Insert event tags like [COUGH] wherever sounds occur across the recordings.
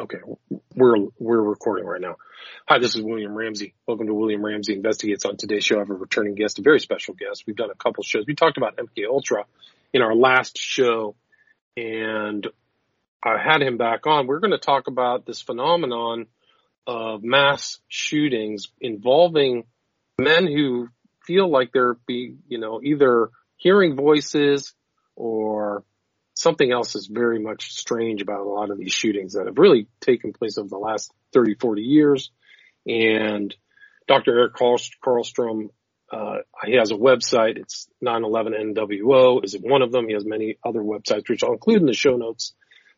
Okay, we're we're recording right now. Hi, this is William Ramsey. Welcome to William Ramsey Investigates. On today's show, I have a returning guest, a very special guest. We've done a couple shows. We talked about MK Ultra in our last show, and I had him back on. We're going to talk about this phenomenon of mass shootings involving men who feel like they're be you know either hearing voices or something else is very much strange about a lot of these shootings that have really taken place over the last 30, 40 years. And Dr. Eric Karlstrom, uh, he has a website. It's 911NWO is it one of them. He has many other websites, which I'll include in the show notes.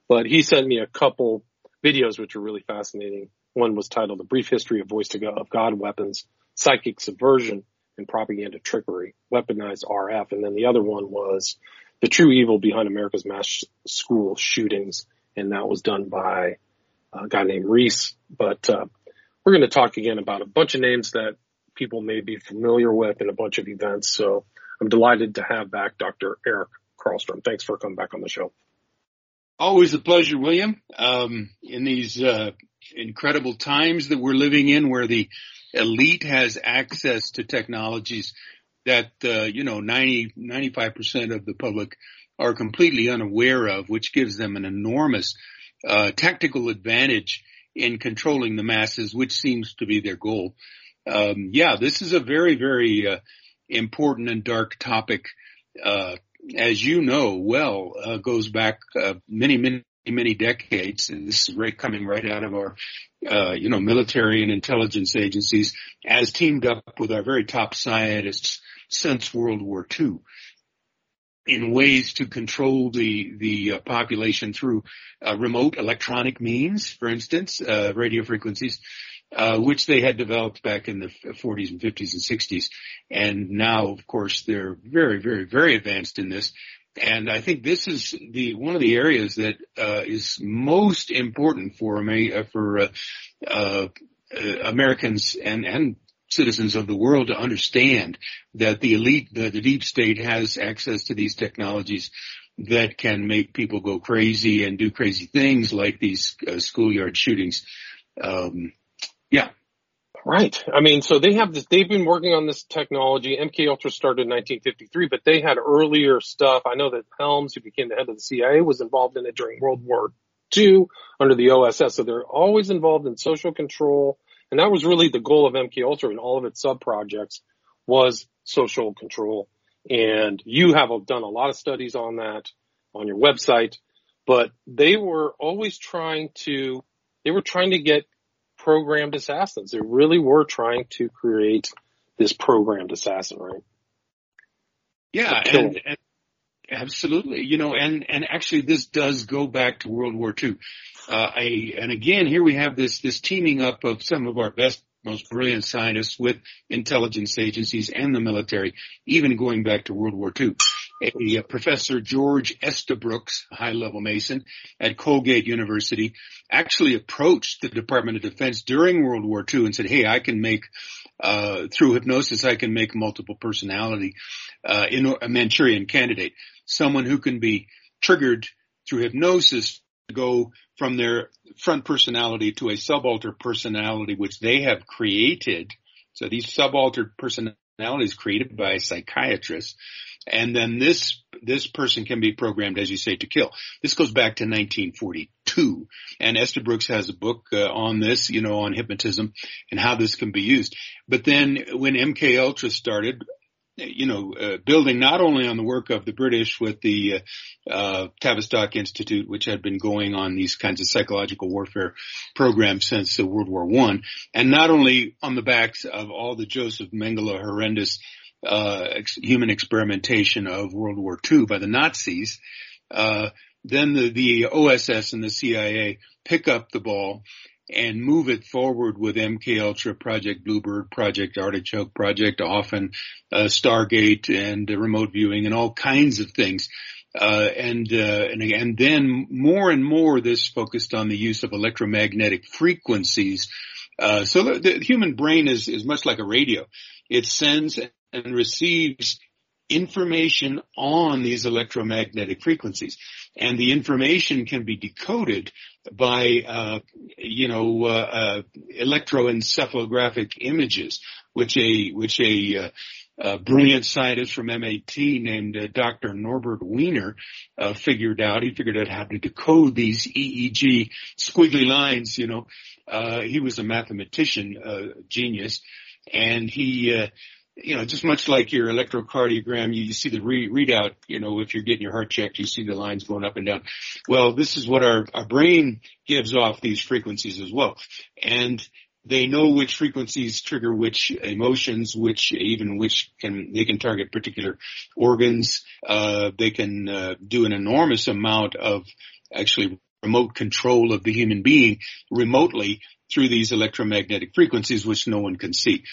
But he sent me a couple videos, which are really fascinating. One was titled A Brief History of Voice to God, of God Weapons, Psychic Subversion, and Propaganda Trickery, Weaponized RF. And then the other one was the true evil behind America's mass school shootings, and that was done by a guy named Reese. But uh, we're going to talk again about a bunch of names that people may be familiar with and a bunch of events. So I'm delighted to have back Dr. Eric Karlstrom. Thanks for coming back on the show. Always a pleasure, William. Um, in these uh, incredible times that we're living in, where the elite has access to technologies that, uh, you know, 90, 95% of the public are completely unaware of, which gives them an enormous, uh, tactical advantage in controlling the masses, which seems to be their goal. Um, yeah, this is a very, very, uh, important and dark topic. Uh, as you know well, uh, goes back, uh, many, many, many decades. And this is right coming right out of our, uh, you know, military and intelligence agencies as teamed up with our very top scientists since World War II in ways to control the the uh, population through uh, remote electronic means, for instance, uh, radio frequencies, uh, which they had developed back in the 40s and 50s and 60s, and now, of course, they're very, very, very advanced in this. And I think this is the one of the areas that uh, is most important for me uh, for Americans and and citizens of the world to understand that the elite, the, the deep state has access to these technologies that can make people go crazy and do crazy things like these uh, schoolyard shootings. Um, yeah. Right. I mean, so they have this, they've been working on this technology. MK Ultra started in 1953, but they had earlier stuff. I know that Helms, who became the head of the CIA, was involved in it during World War II under the OSS. So they're always involved in social control and that was really the goal of MK Ultra and all of its sub projects was social control. And you have done a lot of studies on that on your website, but they were always trying to, they were trying to get programmed assassins. They really were trying to create this programmed assassin, right? Yeah. And, and, absolutely. You know, and, and actually this does go back to World War II. Uh, I, and again, here we have this, this teaming up of some of our best, most brilliant scientists with intelligence agencies and the military, even going back to World War II. A, a professor George Estabrooks, high level Mason at Colgate University, actually approached the Department of Defense during World War II and said, "Hey, I can make uh, through hypnosis, I can make multiple personality uh, in a Manchurian candidate, someone who can be triggered through hypnosis to go from their front personality to a subaltern personality, which they have created. So these subaltern personalities created by a psychiatrist. And then this, this person can be programmed, as you say, to kill. This goes back to 1942. And Estabrooks has a book uh, on this, you know, on hypnotism and how this can be used. But then when MK Ultra started, you know, uh, building not only on the work of the British with the uh, uh, Tavistock Institute, which had been going on these kinds of psychological warfare programs since uh, World War One, and not only on the backs of all the Joseph Mengele horrendous uh, ex- human experimentation of World War II by the Nazis, then the, the OSS and the CIA pick up the ball and move it forward with MK Ultra, Project Bluebird, Project Artichoke, Project Often, uh, Stargate, and uh, remote viewing, and all kinds of things. Uh, and, uh, and and then more and more this focused on the use of electromagnetic frequencies. Uh, so the, the, human brain is is much like a radio. It sends and receives information on these electromagnetic frequencies. And the information can be decoded by, uh, you know, uh, uh, electroencephalographic images, which a, which a, uh, a brilliant scientist from MIT named uh, Dr. Norbert Wiener uh, figured out. He figured out how to decode these EEG squiggly lines. You know, uh, he was a mathematician, uh, genius, and he, uh, you know, just much like your electrocardiogram, you, you see the re- readout. You know, if you're getting your heart checked, you see the lines going up and down. Well, this is what our our brain gives off these frequencies as well, and they know which frequencies trigger which emotions, which even which can they can target particular organs. Uh, they can uh, do an enormous amount of actually remote control of the human being remotely through these electromagnetic frequencies, which no one can see.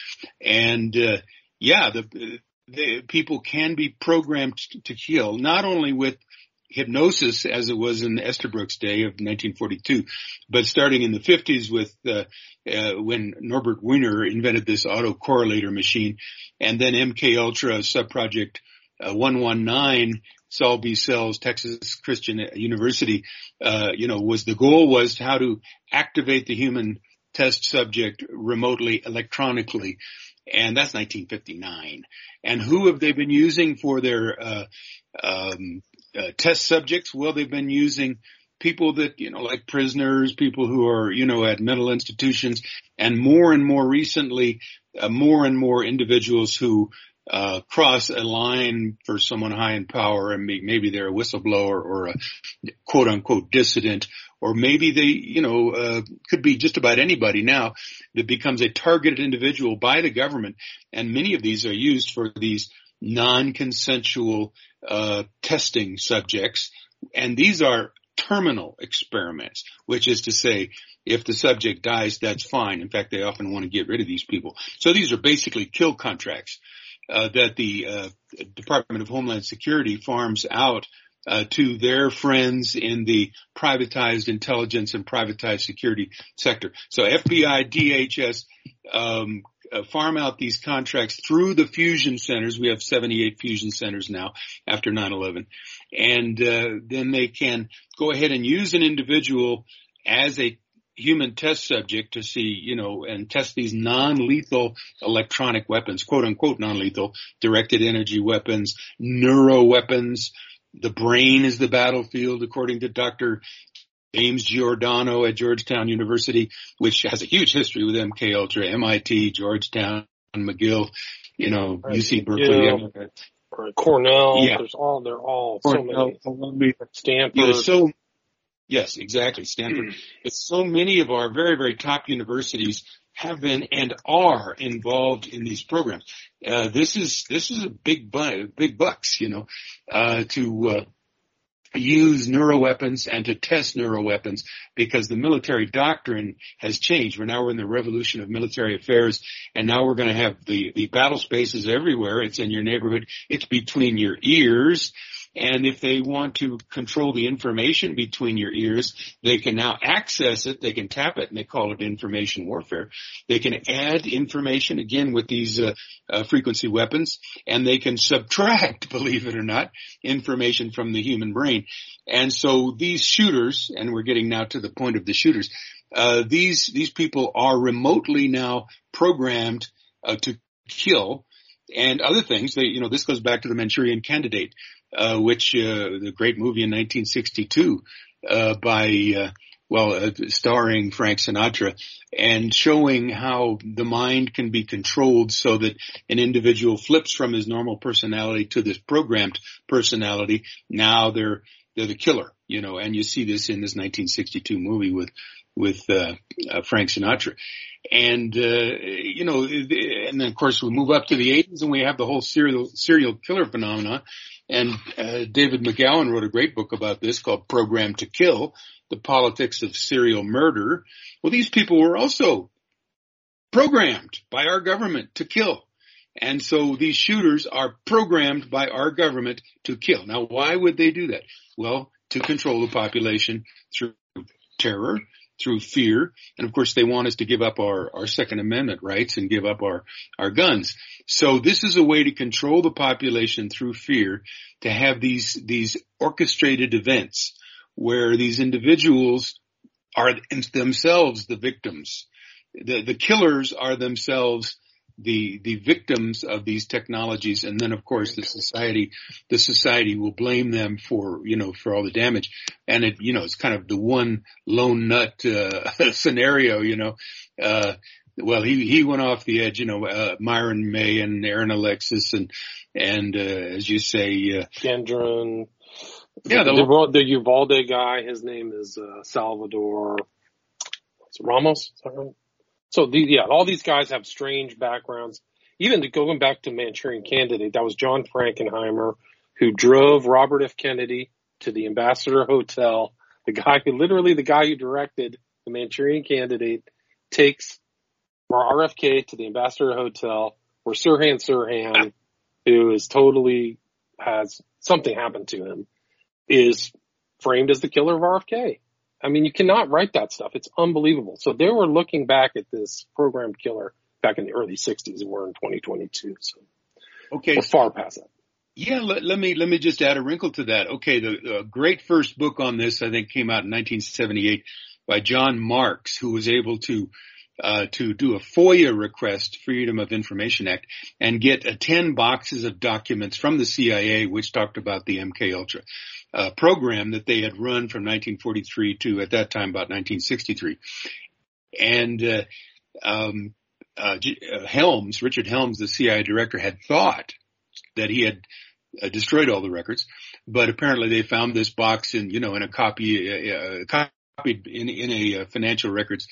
And uh, yeah, the, the people can be programmed to heal, not only with hypnosis as it was in Estabrooks' day of 1942, but starting in the 50s with uh, uh, when Norbert Wiener invented this autocorrelator machine, and then MK Ultra subproject uh, 119 Saul B. Sells, Texas Christian University, uh, you know, was the goal was how to activate the human test subject remotely electronically. And that's 1959. And who have they been using for their uh, um, uh, test subjects? Well, they've been using people that, you know, like prisoners, people who are, you know, at mental institutions, and more and more recently, uh, more and more individuals who uh, cross a line for someone high in power and maybe they're a whistleblower or a quote unquote dissident or maybe they, you know, uh, could be just about anybody now that becomes a targeted individual by the government. And many of these are used for these non-consensual uh, testing subjects, and these are terminal experiments, which is to say, if the subject dies, that's fine. In fact, they often want to get rid of these people. So these are basically kill contracts uh, that the uh, Department of Homeland Security farms out uh, to their friends in the privatized intelligence and privatized security sector. So FBI, DHS, um, uh, farm out these contracts through the fusion centers. We have 78 fusion centers now after 9/11, and uh, then they can go ahead and use an individual as a human test subject to see, you know, and test these non-lethal electronic weapons, quote unquote non-lethal, directed energy weapons, neuro weapons. The brain is the battlefield, according to Dr. James Giordano at Georgetown University, which has a huge history with MK Ultra, MIT, Georgetown, McGill, you know, right. UC Berkeley. Yeah. Cornell, yeah. there's all, they're all Cornell, so many. Stanford. Yeah, so, yes, exactly, Stanford. so many of our very, very top universities have been and are involved in these programs. Uh, this is, this is a big, bu- big bucks, you know, uh, to, uh, use neuroweapons and to test neuroweapons because the military doctrine has changed. We're now we're in the revolution of military affairs and now we're going to have the, the battle spaces everywhere. It's in your neighborhood. It's between your ears. And if they want to control the information between your ears, they can now access it. They can tap it and they call it information warfare. They can add information again with these uh, uh, frequency weapons and they can subtract, [LAUGHS] believe it or not, information from the human brain. And so these shooters, and we're getting now to the point of the shooters, uh, these, these people are remotely now programmed uh, to kill and other things. They, you know, this goes back to the Manchurian Candidate which uh, the great movie in 1962 uh, by uh, well, uh, starring Frank Sinatra and showing how the mind can be controlled so that an individual flips from his normal personality to this programmed personality. Now they're, they're the killer, you know, and you see this in this 1962 movie with, with, uh, uh, Frank Sinatra. And, uh, you know, and then of course we move up to the 80s and we have the whole serial, serial killer phenomenon and uh, David McGowan wrote a great book about this called Programmed to Kill, The Politics of Serial Murder. Well, these people were also programmed by our government to kill. And so these shooters are programmed by our government to kill. Now, why would they do that? Well, to control the population through terror, through fear. And of course they want us to give up our, our second amendment rights and give up our, our guns. So this is a way to control the population through fear to have these, these orchestrated events where these individuals are themselves the victims. The, the killers are themselves the the victims of these technologies. And then of course the society the society will blame them for you know for all the damage. And it you know it's kind of the one lone nut uh, [LAUGHS] scenario you know. Uh well he he went off the edge you know uh, Myron May and Aaron Alexis and and uh, as you say uh Gendron. Yeah the, the, the Uvalde guy his name is uh, Salvador Ramos? Is that right so the, yeah, all these guys have strange backgrounds. Even to going back to Manchurian Candidate, that was John Frankenheimer who drove Robert F. Kennedy to the Ambassador Hotel. The guy who literally the guy who directed the Manchurian Candidate takes RFK to the Ambassador Hotel where Sirhan Sirhan, who is totally has something happened to him, is framed as the killer of RFK. I mean, you cannot write that stuff. It's unbelievable. So they were looking back at this program killer back in the early 60s and we're in 2022. So okay, we're far past that. Yeah, let, let, me let me just add a wrinkle to that. Okay, the, the great first book on this I think came out in 1978 by John Marks, who was able to uh, to do a FOIA request, Freedom of Information Act, and get uh, 10 boxes of documents from the CIA which talked about the MK Ultra uh, program that they had run from 1943 to at that time about 1963. And uh, um, uh, uh, Helms, Richard Helms, the CIA director, had thought that he had uh, destroyed all the records, but apparently they found this box in, you know, in a copy, uh, copied in, in a financial records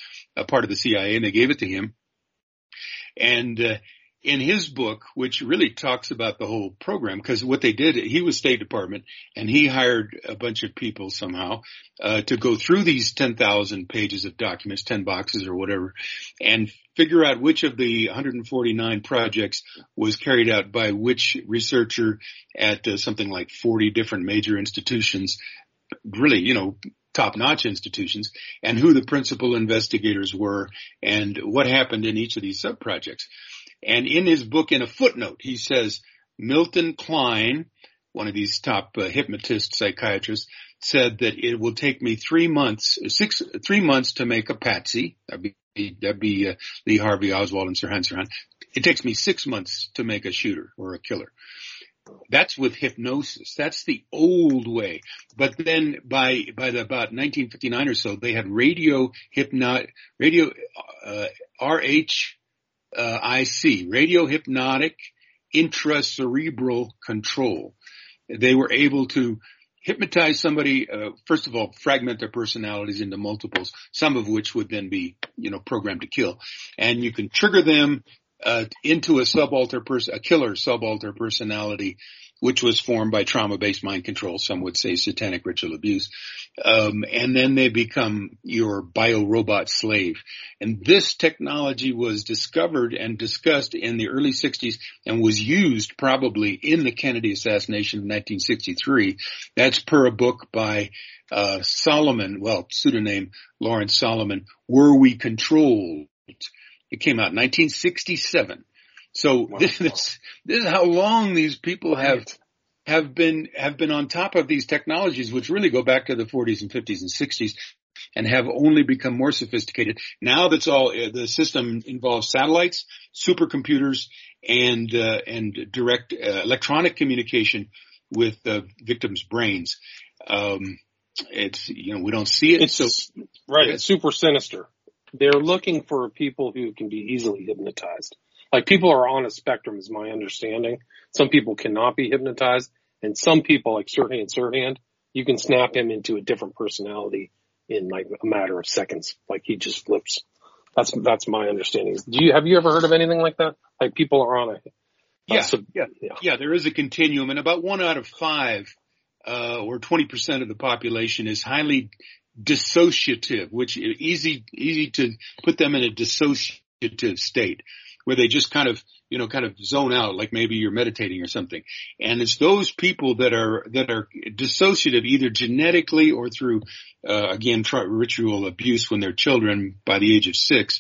part of the CIA, and they gave it to him. And in his book, which really talks about the whole program, because what they did, he was State Department, and he hired a bunch of people somehow uh, to go through these 10,000 pages of documents, 10 boxes or whatever, and figure out which of the 149 projects was carried out by which researcher at uh, something like 40 different major institutions, really, you know, top-notch institutions and who the principal investigators were and what happened in each of these sub-projects. And in his book, in a footnote, he says Milton Kline, one of these top uh, hypnotist psychiatrists, said that it will take me three months, six, three months to make a patsy. That'd be, that'd be uh, Lee Harvey Oswald and Sirhan Sirhan. It takes me six months to make a shooter or a killer. That's with hypnosis. That's the old way. But then by by the, about 1959 or so, they had radio hypnot radio uh, RH uh, IC, radio hypnotic intracerebral control. They were able to hypnotize somebody, uh, first of all, fragment their personalities into multiples, some of which would then be, you know, programmed to kill. And you can trigger them, uh, into a subalter person, a killer subalter personality which was formed by trauma-based mind control. Some would say satanic ritual abuse. Um, and then they become your bio-robot slave. And this technology was discovered and discussed in the early 60s and was used probably in the Kennedy assassination of 1963. That's per a book by uh, Solomon, well, pseudonym Lawrence Solomon, Were We Controlled? It came out in 1967. So wow. this, [LAUGHS] this, this is how long these people have have been have been on top of these technologies, which really go back to the 40s and 50s and 60s, and have only become more sophisticated. Now that's all uh, the system involves satellites, supercomputers, and uh, and direct uh, electronic communication with the victims' brains. Um, it's you know we don't see it. It's so right. It's super sinister. They're looking for people who can be easily hypnotized. Like people are on a spectrum is my understanding. Some people cannot be hypnotized and some people like Sirhan Sirhan, you can snap him into a different personality in like a matter of seconds. Like he just flips. That's, that's my understanding. Do you, have you ever heard of anything like that? Like people are on a, yeah, uh, yeah, yeah, yeah, there is a continuum and about one out of five, uh, or 20% of the population is highly dissociative, which is easy, easy to put them in a dissociative state where they just kind of, you know, kind of zone out, like maybe you're meditating or something. And it's those people that are, that are dissociative either genetically or through, uh, again, ritual abuse when they're children by the age of six,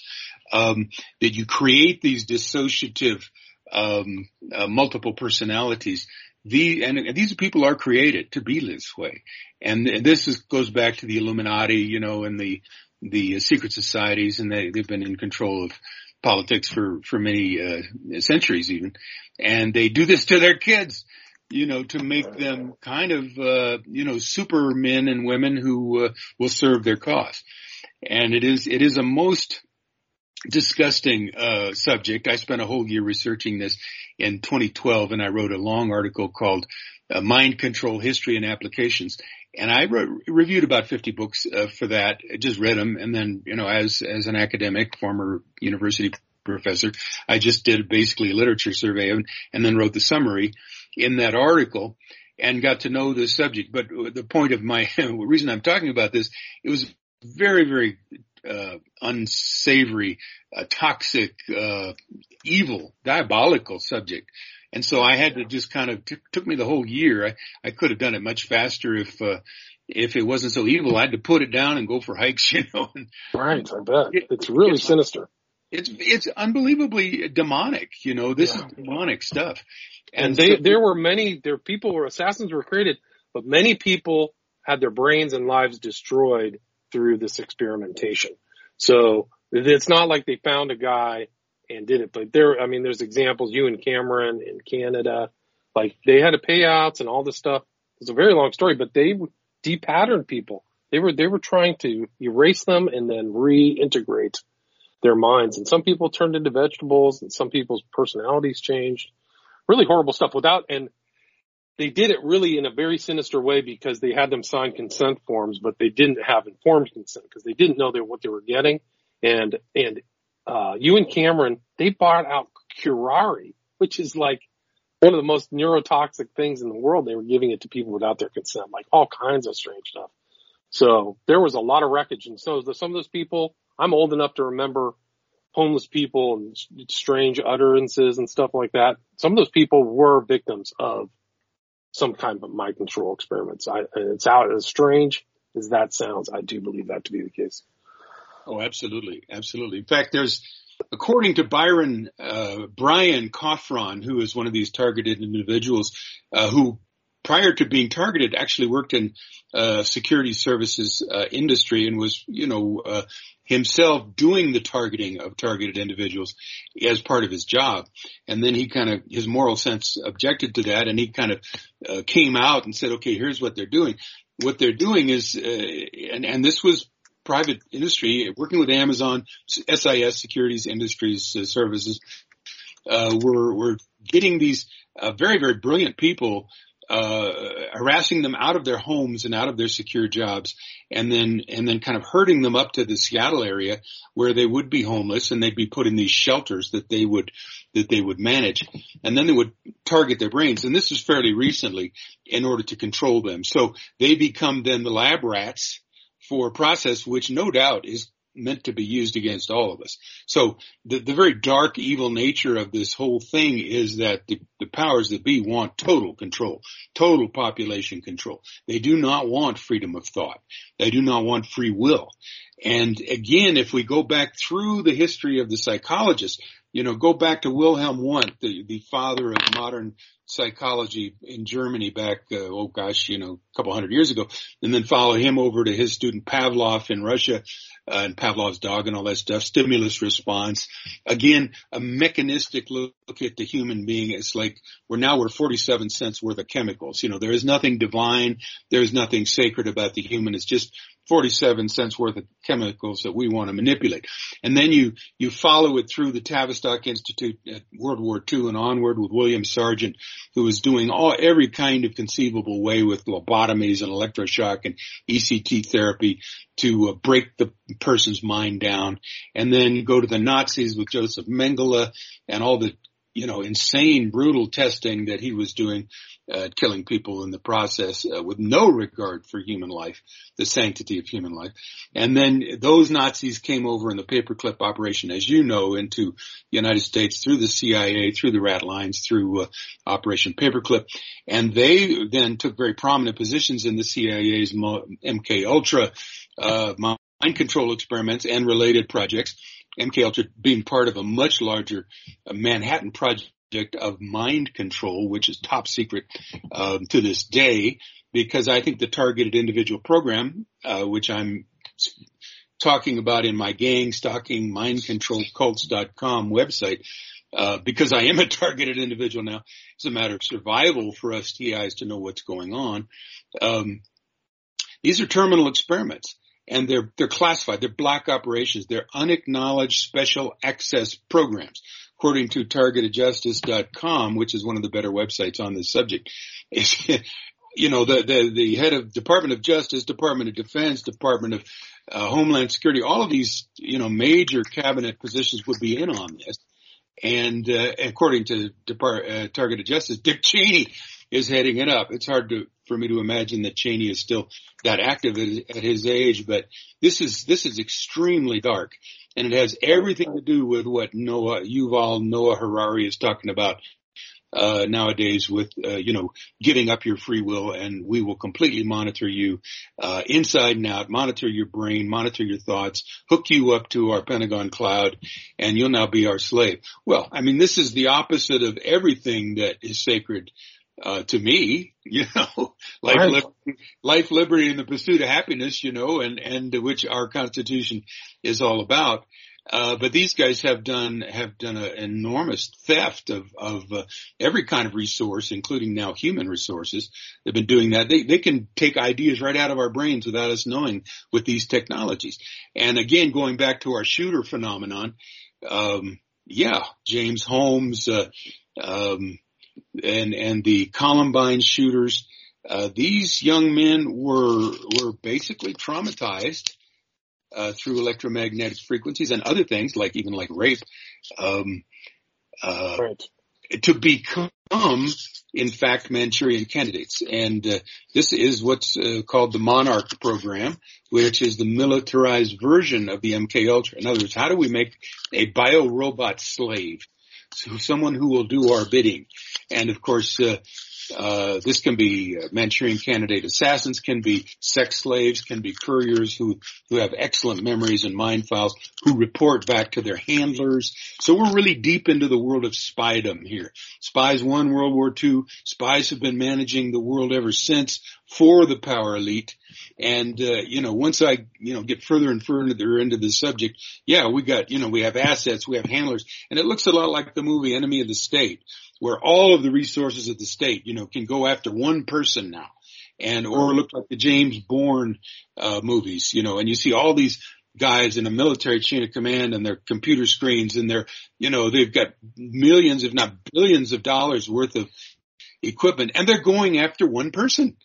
um, that you create these dissociative, um, uh, multiple personalities the and these people are created to be this way, and this is, goes back to the Illuminati, you know, and the the secret societies, and they they've been in control of politics for for many uh, centuries even, and they do this to their kids, you know, to make them kind of uh, you know super men and women who uh, will serve their cause, and it is it is a most disgusting uh, subject. I spent a whole year researching this in 2012, and I wrote a long article called uh, "Mind Control: History and Applications." And I re- reviewed about 50 books uh, for that. I just read them, and then you know, as as an academic, former university professor, I just did basically a literature survey and, and then wrote the summary in that article and got to know the subject. But the point of my [LAUGHS] reason I'm talking about this, it was very, very uh, unsavory, uh, toxic, uh, evil, diabolical subject. And so I had to just kind of t- took me the whole year. I, I could have done it much faster if, uh, if it wasn't so evil. I had to put it down and go for hikes, [LAUGHS] you know. And, right, I bet it, it's really it's, sinister. It's it's unbelievably demonic, you know. This yeah. is demonic stuff. And, and they so, there were many there people were assassins were created, but many people had their brains and lives destroyed through this experimentation. So it's not like they found a guy and did it, but there, I mean, there's examples, Ewen Cameron in Canada, like they had to payouts and all this stuff. It's a very long story, but they depatterned people. They were, they were trying to erase them and then reintegrate their minds. And some people turned into vegetables and some people's personalities changed. Really horrible stuff without, and they did it really in a very sinister way because they had them sign consent forms, but they didn't have informed consent because they didn't know they, what they were getting. And, and, uh, and Cameron, they bought out curare, which is like one of the most neurotoxic things in the world. They were giving it to people without their consent, like all kinds of strange stuff. So there was a lot of wreckage. And so some of those people, I'm old enough to remember homeless people and strange utterances and stuff like that. Some of those people were victims of some kind of mind control experiments. I, and it's out as strange as that sounds. I do believe that to be the case. Oh, absolutely, absolutely. In fact, there's, according to Byron uh, Brian Kofron, who is one of these targeted individuals, uh, who prior to being targeted actually worked in uh, security services uh, industry and was, you know, uh, himself doing the targeting of targeted individuals as part of his job. And then he kind of, his moral sense objected to that and he kind of uh, came out and said, okay, here's what they're doing. What they're doing is, uh, and, and this was private industry working with Amazon, SIS Securities Industries uh, Services, uh, we're, we're getting these uh, very, very brilliant people uh, harassing them out of their homes and out of their secure jobs and then, and then kind of herding them up to the Seattle area where they would be homeless and they'd be put in these shelters that they would, that they would manage. And then they would target their brains. And this was fairly recently in order to control them. So they become then the lab rats for a process which no doubt is meant to be used against all of us. So the, the very dark, evil nature of this whole thing is that the, the powers that be want total control, total population control. They do not want freedom of thought. They do not want free will. And again, if we go back through the history of the psychologists, you know, go back to Wilhelm Wundt, the, the father of modern psychology in Germany back, uh, oh gosh, you know, a couple hundred years ago, and then follow him over to his student Pavlov in Russia, uh, and Pavlov's dog and all that stuff, stimulus response. Again, a mechanistic look at the human being. It's like we're now we're 47 cents worth of chemicals. You know, there is nothing divine. There is nothing sacred about the human. It's just 47 cents worth of chemicals that we want to manipulate. And then you, you follow it through the Tavistock Institute at World War II and onward with William Sargent, who was doing all, every kind of conceivable way with lobotomies and electroshock and ECT therapy to uh, break the person's mind down. And then go to the Nazis with Joseph Mengele and all the, you know, insane, brutal testing that he was doing uh, killing people in the process uh, with no regard for human life, the sanctity of human life. And then those Nazis came over in the paperclip operation, as you know, into the United States through the CIA, through the rat lines, through uh, Operation Paperclip. And they then took very prominent positions in the CIA's MK Ultra, uh, mind control experiments and related projects. MK Ultra being part of a much larger uh, Manhattan project of mind control, which is top secret um, to this day, because I think the targeted individual program, uh, which I'm talking about in my gang stalking mindcontrolcults.com website, uh, because I am a [LAUGHS] targeted individual now, it's a matter of survival for us TIs to know what's going on. Um, these are terminal experiments and they're they're classified. They're black operations. They're unacknowledged special access programs, according to TargetedJustice.com, which is one of the better websites on this subject. [LAUGHS] you know, the, the the head of Department of Justice, Department of Defense, Department of uh, Homeland Security, all of these you know major cabinet positions would be in on this. And uh, according to Depart- uh, Targeted Justice, Dick Cheney is heading it up. It's hard to for me to imagine that Cheney is still that active at, his age, but this is this is extremely dark, and it has everything to do with what Noah Yuval Noah Harari is talking about uh, nowadays with, uh, you know, giving up your free will and we will completely monitor you, uh, inside and out, monitor your brain, monitor your thoughts, hook you up to our Pentagon cloud and you'll now be our slave. Well, I mean, this is the opposite of everything that is sacred uh, to me, [LAUGHS] you know, life, right. li- life, liberty, and the pursuit of happiness, you know, and, and which our constitution is all about. Uh, but these guys have done, have done an enormous theft of, of uh, every kind of resource, including now human resources. They've been doing that. They, they can take ideas right out of our brains without us knowing with these technologies. And again, going back to our shooter phenomenon, um, yeah, James Holmes, uh, um, and and the Columbine shooters. Uh, these young men were were basically traumatized uh, through electromagnetic frequencies and other things, like even like rape, um, uh, right. to become, in fact, Manchurian candidates. And uh, this is what's uh, called the Monarch program, which is the militarized version of the MK Ultra. In other words, how do we make a bio robot slave? So someone who will do our bidding. And of course, uh, uh, this can be Manchurian candidate assassins, can be sex slaves, can be couriers who, who have excellent memories and mind files, who report back to their handlers. So we're really deep into the world of spydom here. Spies won World War II. Spies have been managing the world ever since for the power elite. And, uh, you know, once I, you know, get further and further into the subject, yeah, we got, you know, we have assets, we have handlers, and it looks a lot like the movie Enemy of the State where all of the resources of the state, you know, can go after one person now. And, or look like the James Bourne, uh, movies, you know, and you see all these guys in a military chain of command and their computer screens and they're, you know, they've got millions, if not billions of dollars worth of equipment and they're going after one person.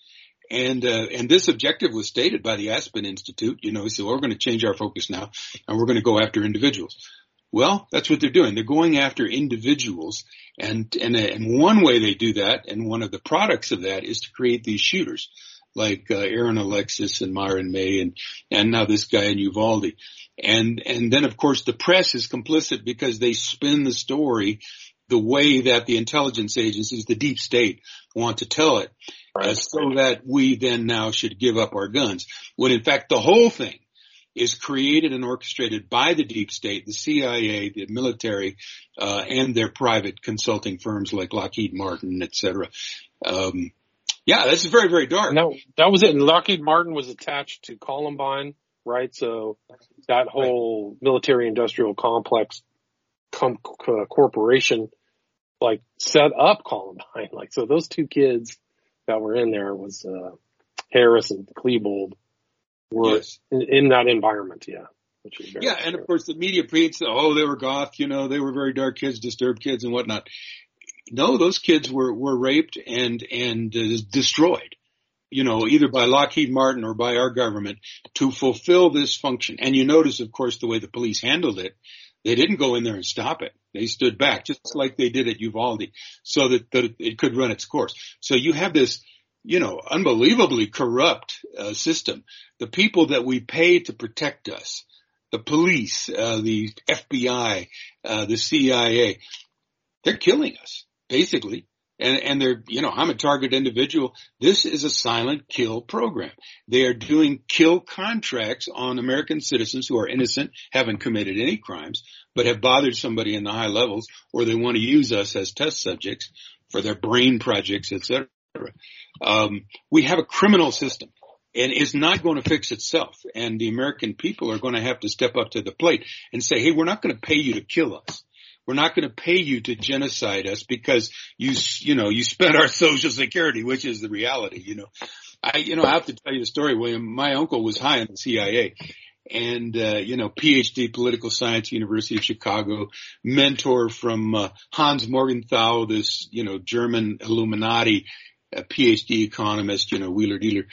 And, uh, and this objective was stated by the Aspen Institute, you know, so we're going to change our focus now and we're going to go after individuals. Well, that's what they're doing. They're going after individuals and, and, and one way they do that and one of the products of that is to create these shooters like uh, Aaron Alexis and Myron May and, and now this guy in Uvalde. And, and then of course the press is complicit because they spin the story the way that the intelligence agencies, the deep state want to tell it. Right. Uh, so that we then now should give up our guns. When in fact the whole thing is created and orchestrated by the deep state, the CIA, the military, uh, and their private consulting firms like Lockheed Martin, et cetera. Um, yeah, that's very, very dark. No, that was it. And Lockheed Martin was attached to Columbine, right? So that whole right. military industrial complex com- uh, corporation, like set up Columbine. [LAUGHS] Like, so those two kids that were in there was, uh, Harris and Klebold were yes. in, in, that environment. Yeah. yeah. And of course the media paints, oh, they were goth, you know, they were very dark kids, disturbed kids and whatnot. No, those kids were, were raped and, and uh, destroyed, you know, either by Lockheed Martin or by our government to fulfill this function. And you notice, of course, the way the police handled it. They didn't go in there and stop it. They stood back just like they did at Uvalde so that, that it could run its course. So you have this, you know, unbelievably corrupt uh, system. The people that we pay to protect us, the police, uh, the FBI, uh, the CIA, they're killing us basically and, and they're, you know, I'm a target individual. This is a silent kill program. They are doing kill contracts on American citizens who are innocent, haven't committed any crimes, but have bothered somebody in the high levels, or they want to use us as test subjects for their brain projects, etc. Um, we have a criminal system and it's not going to fix itself. And the American people are going to have to step up to the plate and say, hey, we're not going to pay you to kill us. We're not going to pay you to genocide us because you, you know, you spent our [LAUGHS] social security, which is the reality, you know. I, you know, I have to tell you the story, William. My uncle was high in the CIA and, uh, you know, PhD political science, University of Chicago, mentor from, uh, Hans Morgenthau, this, you know, German Illuminati, a PhD economist, you know, wheeler dealer.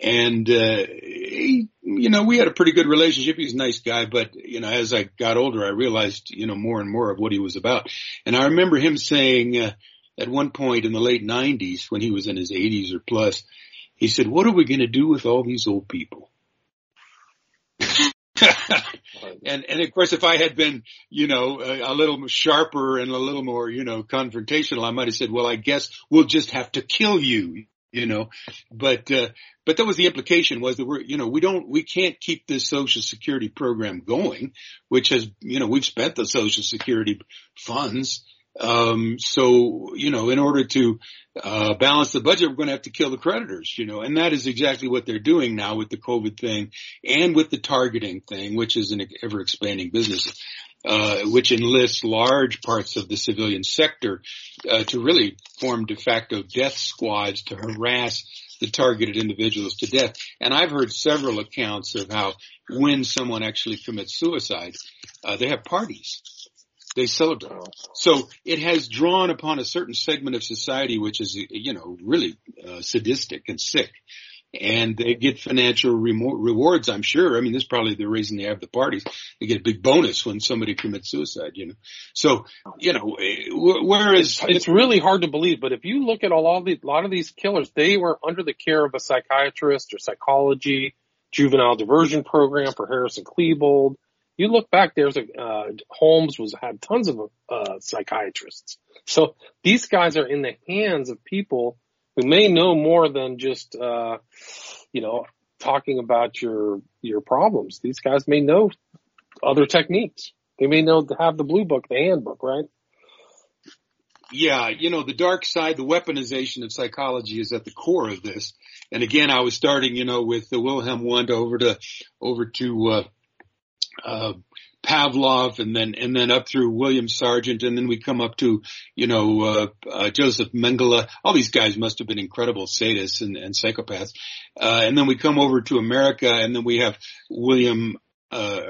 And, uh, he, you know, we had a pretty good relationship. He's a nice guy, but, you know, as I got older, I realized, you know, more and more of what he was about. And I remember him saying, uh, at one point in the late nineties when he was in his eighties or plus, he said, what are we going to do with all these old people? [LAUGHS] and and of course, if I had been, you know, a, a, little sharper and a little more, you know, confrontational, I might have said, "Well, I guess we'll just have to kill you," you know. But uh, but that was the implication was that we're, you know, we don't, we can't keep this Social Security program going, which has, you know, we've spent the Social Security funds um, so, you know, in order to, uh, balance the budget, we're going to have to kill the creditors, you know, and that is exactly what they're doing now with the COVID thing and with the targeting thing, which is an ever expanding business. Uh, which enlists large parts of the civilian sector uh, to really form de facto death squads to harass the targeted individuals to death. And I've heard several accounts of how when someone actually commits suicide, uh, they have parties they celebrate. So it has drawn upon a certain segment of society which is, you know, really uh, sadistic and sick. And they get financial rewards, I'm sure. I mean, this is probably the reason they have the parties. They get a big bonus when somebody commits suicide, you know. So, you know, whereas it's, it's really hard to believe, but if you look at a lot of the, a lot of these killers, they were under the care of a psychiatrist or psychology, juvenile diversion program for Harris and Klebold you look back, there's a, uh, Holmes was, had tons of, uh, psychiatrists. So these guys are in the hands of people who may know more than just, uh, you know, talking about your, your problems. These guys may know other techniques. They may know to have the blue book, the handbook, right? Yeah, you know, the dark side, the weaponization of psychology is at the core of this. And again, I was starting, you know, with the Wilhelm Wundt over to, over to, uh, uh, Pavlov and then, and then up through William Sargent and then we come up to, you know, uh, uh, Joseph Mengele. All these guys must have been incredible sadists and, and psychopaths. Uh, and then we come over to America and then we have William, uh,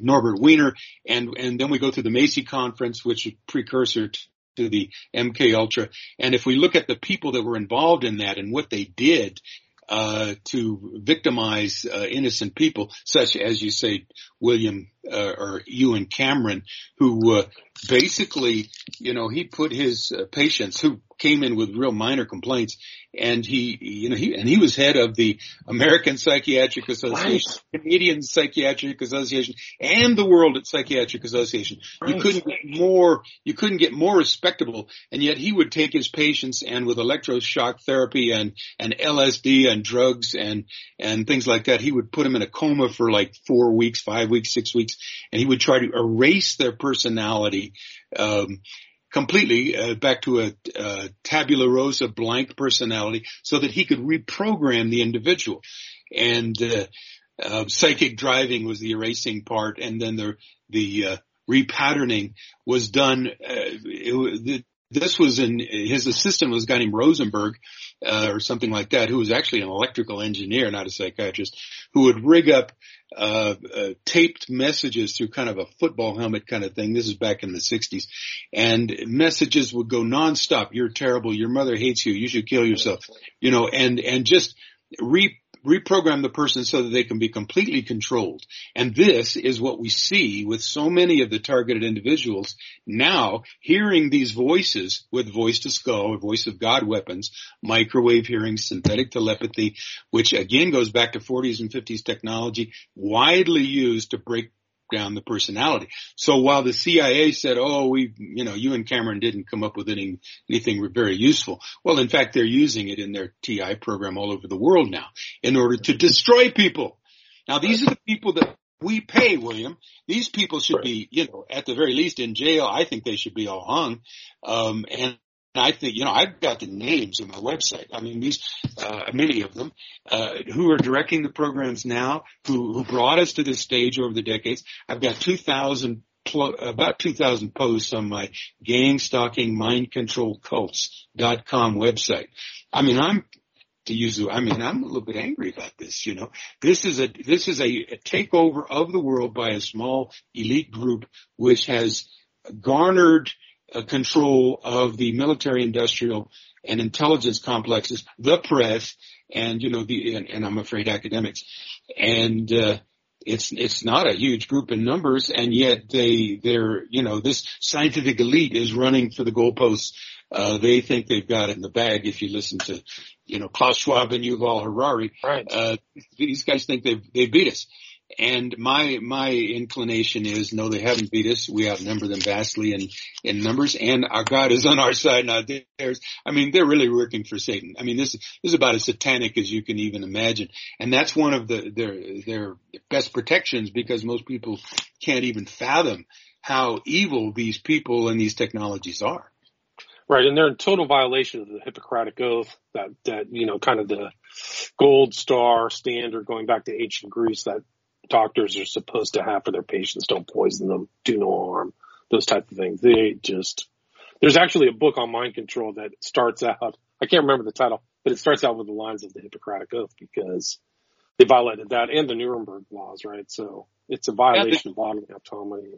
Norbert Wiener and, and then we go through the Macy conference, which is precursor to, to the MK Ultra. And if we look at the people that were involved in that and what they did, uh, to victimize uh, innocent people, such as you say, William uh, or Ewen Cameron, who uh, basically, you know, he put his uh, patients who came in with real minor complaints, and he, you know, he and he was head of the American Psychiatric Association, right. Canadian Psychiatric Association, and the World Psychiatric Association. Right. You couldn't get more, you couldn't get more respectable, and yet he would take his patients and with electroshock therapy and and LSD and drugs and and things like that, he would put them in a coma for like four weeks, five weeks, six weeks, and he would try to erase their personality. Um, completely uh, back to a, a tabula rasa blank personality so that he could reprogram the individual and uh, uh, psychic driving was the erasing part and then the the uh, repatterning was done uh, it, this was in his assistant was a guy named Rosenberg uh, or something like that, who was actually an electrical engineer, not a psychiatrist, who would rig up uh, uh, taped messages through kind of a football helmet kind of thing. This is back in the '60s, and messages would go nonstop. You're terrible. Your mother hates you. You should kill yourself. You know, and and just re reprogram the person so that they can be completely controlled. And this is what we see with so many of the targeted individuals now hearing these voices with voice to skull or voice of God weapons, microwave hearing, synthetic telepathy, which again goes back to 40s and 50s technology, widely used to break down the personality. So while the CIA said, "Oh, we, you know, Ewen Cameron didn't come up with any anything very useful," well, in fact, they're using it in their TI program all over the world now in order to destroy people. Now, these are the people that we pay, William. These people should be, you know, at the very least in jail. I think they should be all hung. Um, and I think, you know, I've got the names on my website. I mean, these, uh, many of them, uh, who are directing the programs now, who, who brought us to this stage over the decades. I've got 2,000 about 2,000 posts on my gang stalking mind control cults.com website. I mean, I'm to use the, I mean, I'm a little bit angry about this, you know. This is a, this is a, a takeover of the world by a small elite group which has garnered control of the military industrial and intelligence complexes, the press, and you know the and, and I'm afraid academics, and uh, it's it's not a huge group in numbers, and yet they they're you know this scientific elite is running for the goalposts. Uh, they think they've got it in the bag. If you listen to, you know, Klaus Schwab and Yuval Harari, right. uh, these guys think they've they beat us. And my, my inclination is no, they haven't beat us. We outnumber them vastly in, in numbers and our God is on our side, not theirs. I mean, they're really working for Satan. I mean, this, this is about as satanic as you can even imagine. And that's one of the, their, their best protections because most people can't even fathom how evil these people and these technologies are. Right, and they're in total violation of the Hippocratic Oath, that that you know, kind of the gold star standard going back to ancient Greece that doctors are supposed to have for their patients. Don't poison them, do no harm, those type of things. They just, there's actually a book on mind control that starts out, I can't remember the title, but it starts out with the lines of the Hippocratic Oath because they violated that and the Nuremberg laws, right? So it's a violation of bodily autonomy.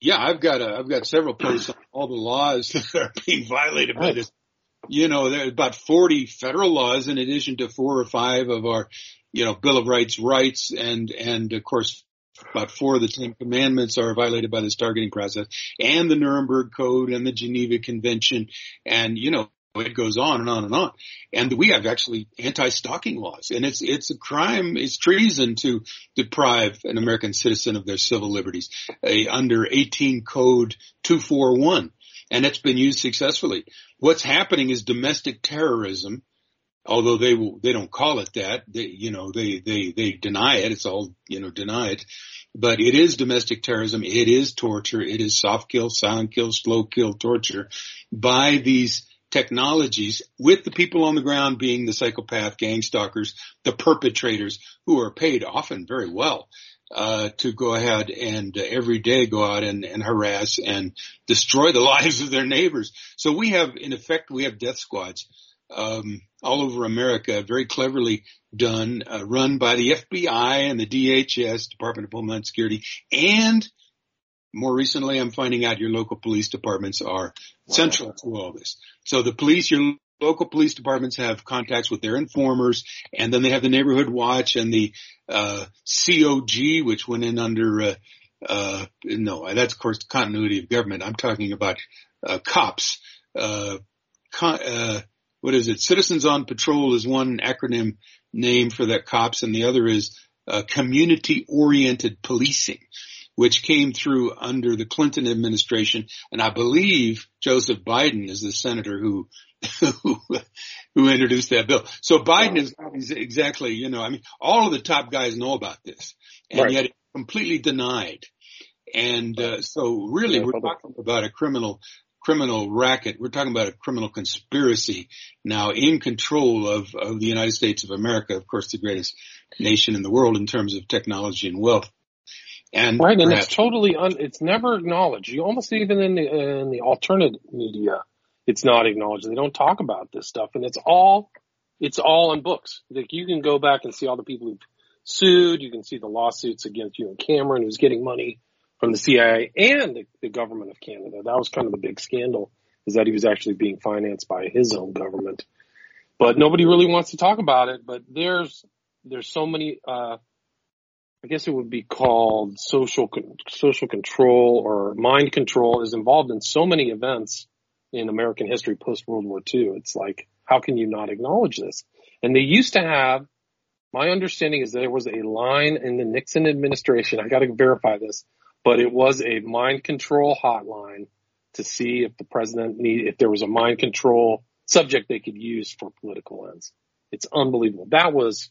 Yeah, I've got a, I've got several posts on all the laws [LAUGHS] that are being violated by this. You know, there are about 40 federal laws in addition to four or five of our you know, Bill of Rights rights and, and of course, about four of the Ten Commandments are violated by this targeting process and the Nuremberg Code and the Geneva Convention. And, you know, it goes on and on and on. And we have actually anti-stalking laws and it's, it's a crime, it's treason to deprive an American citizen of their civil liberties a, under 18 code 241. And it's been used successfully. What's happening is domestic terrorism although they they don't call it that. They, you know, they, they, they deny it. It's all, you know, deny it. But it is domestic terrorism. It is torture. It is soft kill, silent kill, slow kill, torture by these technologies with the people on the ground being the psychopath gang stalkers, the perpetrators who are paid often very well. Uh, to go ahead and uh, every day go out and, and harass and destroy the [LAUGHS] lives of their neighbors. So we have, in effect, we have death squads um, all over America, very cleverly done, uh, run by the FBI and the DHS, Department of Homeland Security, and more recently, I'm finding out your local police departments are central to all this. So the police, your local police departments have contacts with their informers, and then they have the neighborhood watch and the uh, COG, which went in under. Uh, uh, no, that's of course continuity of government. I'm talking about uh, cops. Uh, con- uh, what is it? Citizens on Patrol is one acronym name for that cops, and the other is uh, community oriented policing, which came through under the Clinton administration, and I believe Joseph Biden is the senator who who, [LAUGHS] who introduced that bill. So Biden is exactly, you know, I mean, all of the top guys know about this, and right. yet it's completely denied. And uh, so, really, we're talking about a criminal criminal racket. We're talking about a criminal conspiracy now in control of, of the United States of America, of course, the greatest nation in the world in terms of technology and wealth. And right, and it's totally un, it's never acknowledged. You almost even in the in the alternate media, it's not acknowledged. They don't talk about this stuff, and it's all it's all in books. Like you can go back and see all the people who've sued. You can see the lawsuits against Ewen Cameron, who's getting money from the CIA and the, the government of Canada. That was kind of the big scandal is that he was actually being financed by his own government. But nobody really wants to talk about it. But there's there's so many, uh, I guess it would be called social, social control or mind control is involved in so many events in American history post World War II. It's like, how can you not acknowledge this? And they used to have, my understanding is there was a line in the Nixon administration. I got to verify this, but it was a mind control hotline to see if the president need, if there was a mind control subject they could use for political ends. It's unbelievable. That was,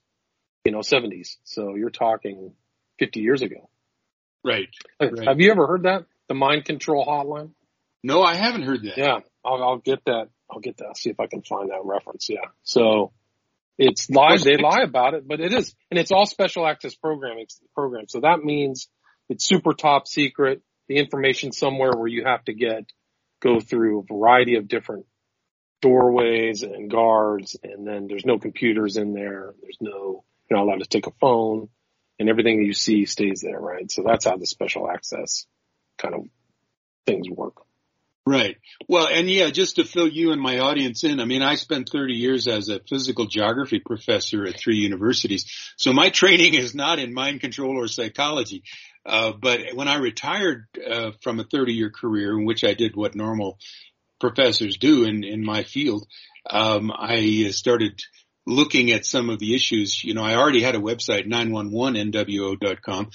you know, 70s. So you're talking 50 years ago. Right. right. Have you ever heard that? The mind control hotline? No, I haven't heard that. Yeah. I'll, I'll get that. I'll get that. I'll see if I can find that reference. Yeah. So it's lie. They lie about it, but it is, and it's all special access programming program. So that means it's super top secret. The information somewhere where you have to get, go through a variety of different doorways and guards. And then there's no computers in there. There's no, you're not allowed to take a phone and everything that you see stays there, right? So that's how the special access kind of things work. Right. Well, and yeah, just to fill you and my audience in, I mean, I spent 30 years as a physical geography professor at three universities. So my training is not in mind control or psychology. Uh, but when I retired uh, from a 30 year career in which I did what normal professors do in, in my field, um, I started looking at some of the issues. You know, I already had a website, 911nwo.com,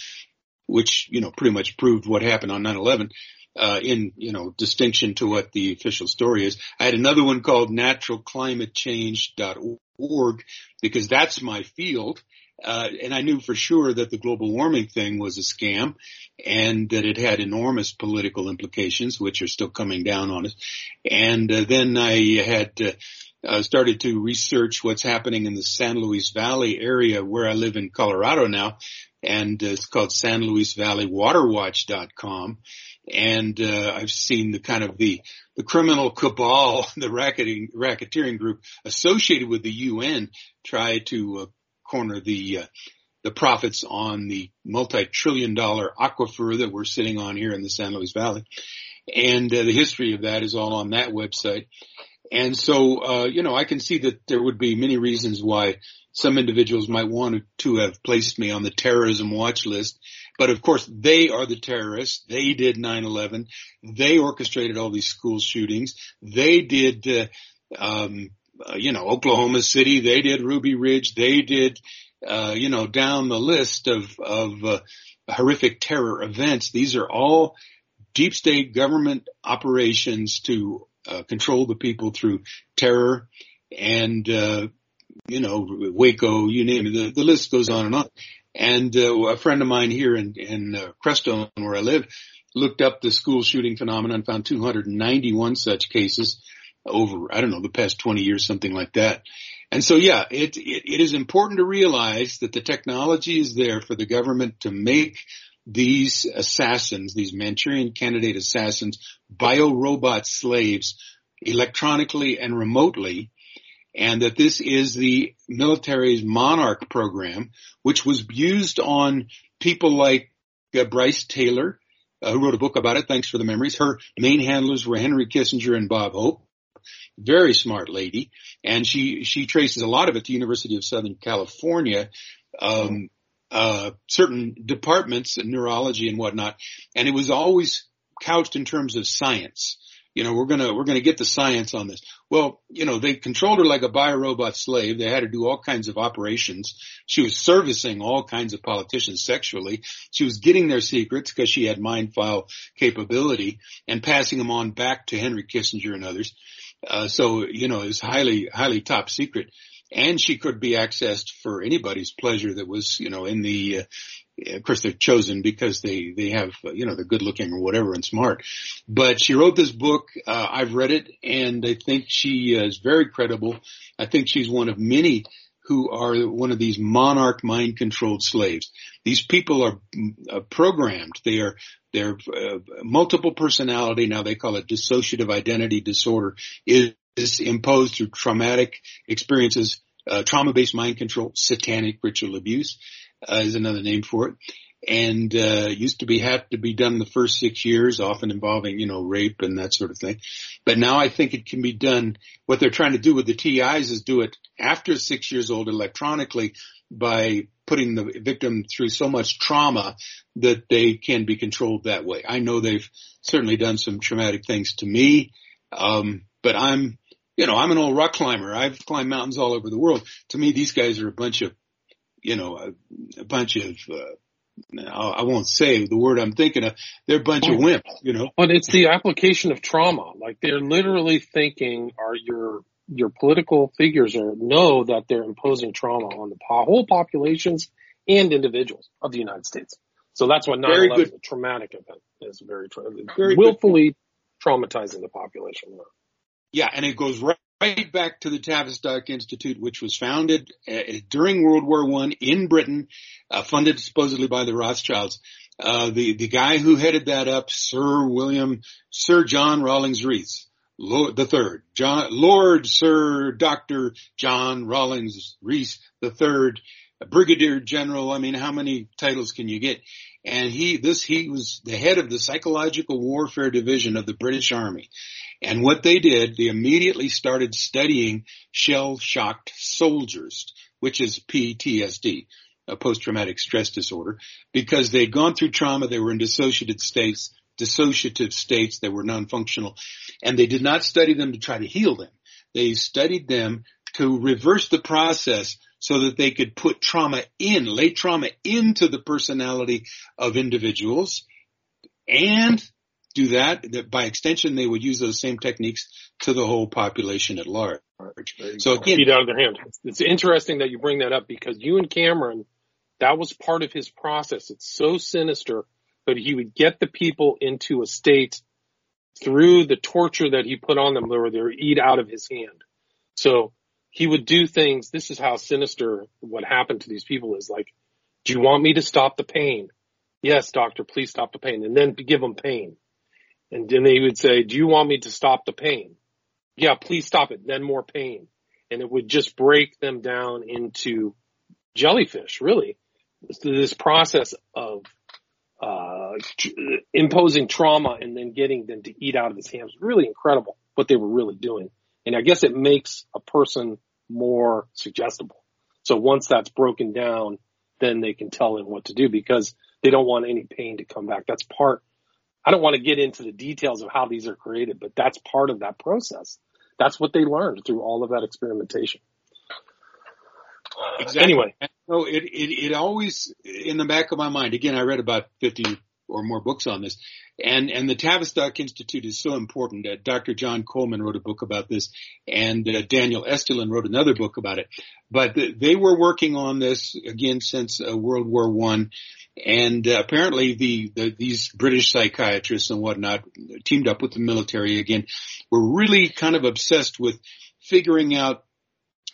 which, you know, pretty much proved what happened on 9-11 uh, in, you know, distinction to what the official story is. I had another one called naturalclimatechange.org because that's my field. Uh, and I knew for sure that the global warming thing was a scam and that it had enormous political implications, which are still coming down on us. And uh, then I had uh, uh, started to research what's happening in the San Luis Valley area where I live in Colorado now. And it's called San Luis Valley Waterwatch.com and uh, I've seen the kind of the the criminal cabal, [LAUGHS] the racketing racketeering group associated with the UN try to uh, corner the uh, the profits on the multi-trillion dollar aquifer that we're sitting on here in the San Luis Valley. And uh, the history of that is all on that website. And so, uh, you know, I can see that there would be many reasons why some individuals might want to have placed me on the terrorism watch list. But of course, they are the terrorists. They did 9-11. They orchestrated all these school shootings. They did, uh, um, uh, you know, Oklahoma City. They did Ruby Ridge. They did, uh, you know, down the list of, of, uh, horrific terror events. These are all deep state government operations to uh, control the people through terror and uh, you know, Waco, you name it. The, the list goes on and on. And a friend of mine here in, in Crestone, where I live, looked up the school shooting phenomenon, found 291 such cases over, I don't know, the past 20 years, something like that. And so, yeah, it, it, it is important to realize that the technology is there for the government to make these assassins, these Manchurian candidate assassins, biorobot slaves electronically and remotely and that this is the military's Monarch program, which was used on people like uh, Brice Taylor, uh, who wrote a book about it. Thanks for the memories. Her main handlers were Henry Kissinger and Bob Hope. Very smart lady, and she she traces a lot of it to University of Southern California, um, uh, certain departments, neurology and whatnot, and it was always couched in terms of science you know, we're gonna, we're gonna get the science on this. Well, you know, they controlled her like a biorobot slave. They had to do all kinds of operations. She was servicing all kinds of politicians sexually. She was getting their secrets because she had mind file capability and passing them on back to Henry Kissinger and others. Uh, so, you know, it's highly, highly top secret and she could be accessed for anybody's pleasure that was, you know, in the, uh, of course they're chosen because they, they have, you know, they're good looking or whatever and smart. But she wrote this book. Uh, I've read it and I think she is very credible. I think she's one of many who are one of these monarch mind controlled slaves. These people are uh, programmed. They are, they're uh, multiple personality. Now they call it dissociative identity disorder is, is imposed through traumatic experiences, uh, trauma based mind control, satanic ritual abuse uh, is another name for it. And uh, used to be had to be done the first six years, often involving you know rape and that sort of thing. But now I think it can be done. What they're trying to do with the TIs is do it after six years old electronically by putting the victim through so much trauma that they can be controlled that way. I know they've certainly done some traumatic things to me, um, but I'm you know I'm an old rock climber. I've climbed mountains all over the world. To me, these guys are a bunch of you know, a, a bunch of uh, I won't say the word I'm thinking of. They're a bunch of wimps, you know. But it's the application of trauma. Like they're literally thinking, are your your political figures are know that they're imposing trauma on the whole populations and individuals of the United States. So that's what 9/11 is a traumatic event. Is very, tra- very willfully good. traumatizing the population. Yeah, and it goes right right back to the Tavistock Institute, which was founded uh, during World War One in Britain, uh, funded supposedly by the Rothschilds. Uh, the the guy who headed that up, Sir William Sir John Rawlings Rees, Lord the third, John Lord Sir Doctor John Rawlings Rees the third, Brigadier General. I mean, how many titles can you get? And he this he was the head of the psychological warfare division of the British Army. And what they did, they immediately started studying shell shocked soldiers, which is PTSD, a post traumatic stress disorder, because they'd gone through trauma, they were in dissociated states, dissociative states, they were non-functional, and they did not study them to try to heal them. They studied them to reverse the process so that they could put trauma in, lay trauma into the personality of individuals and do that, that by extension they would use those same techniques to the whole population at large. So again, feet out of their hand. It's interesting that you bring that up because you and Cameron, that was part of his process. It's so sinister, but he would get the people into a state through the torture that he put on them where they would eat out of his hand. So he would do things. This is how sinister what happened to these people is like, do you want me to stop the pain? Yes, doctor, please stop the pain. And then give them pain. And then he would say, do you want me to stop the pain? Yeah, please stop it. Then more pain. And it would just break them down into jellyfish, really. This process of, uh, imposing trauma and then getting them to eat out of his hands. Really incredible what they were really doing. And I guess it makes a person more suggestible. So once that's broken down, then they can tell him what to do because they don't want any pain to come back. That's part I don't want to get into the details of how these are created, but that's part of that process. That's what they learned through all of that experimentation. Exactly. Anyway, so it, it it always in the back of my mind. Again, I read about fifty or more books on this, and and the Tavistock Institute is so important. Uh, Dr. John Coleman wrote a book about this, and uh, Daniel Estulin wrote another book about it. But the, they were working on this again since uh, World War One, and uh, apparently the, the, these British psychiatrists and whatnot teamed up with the military again, were really kind of obsessed with figuring out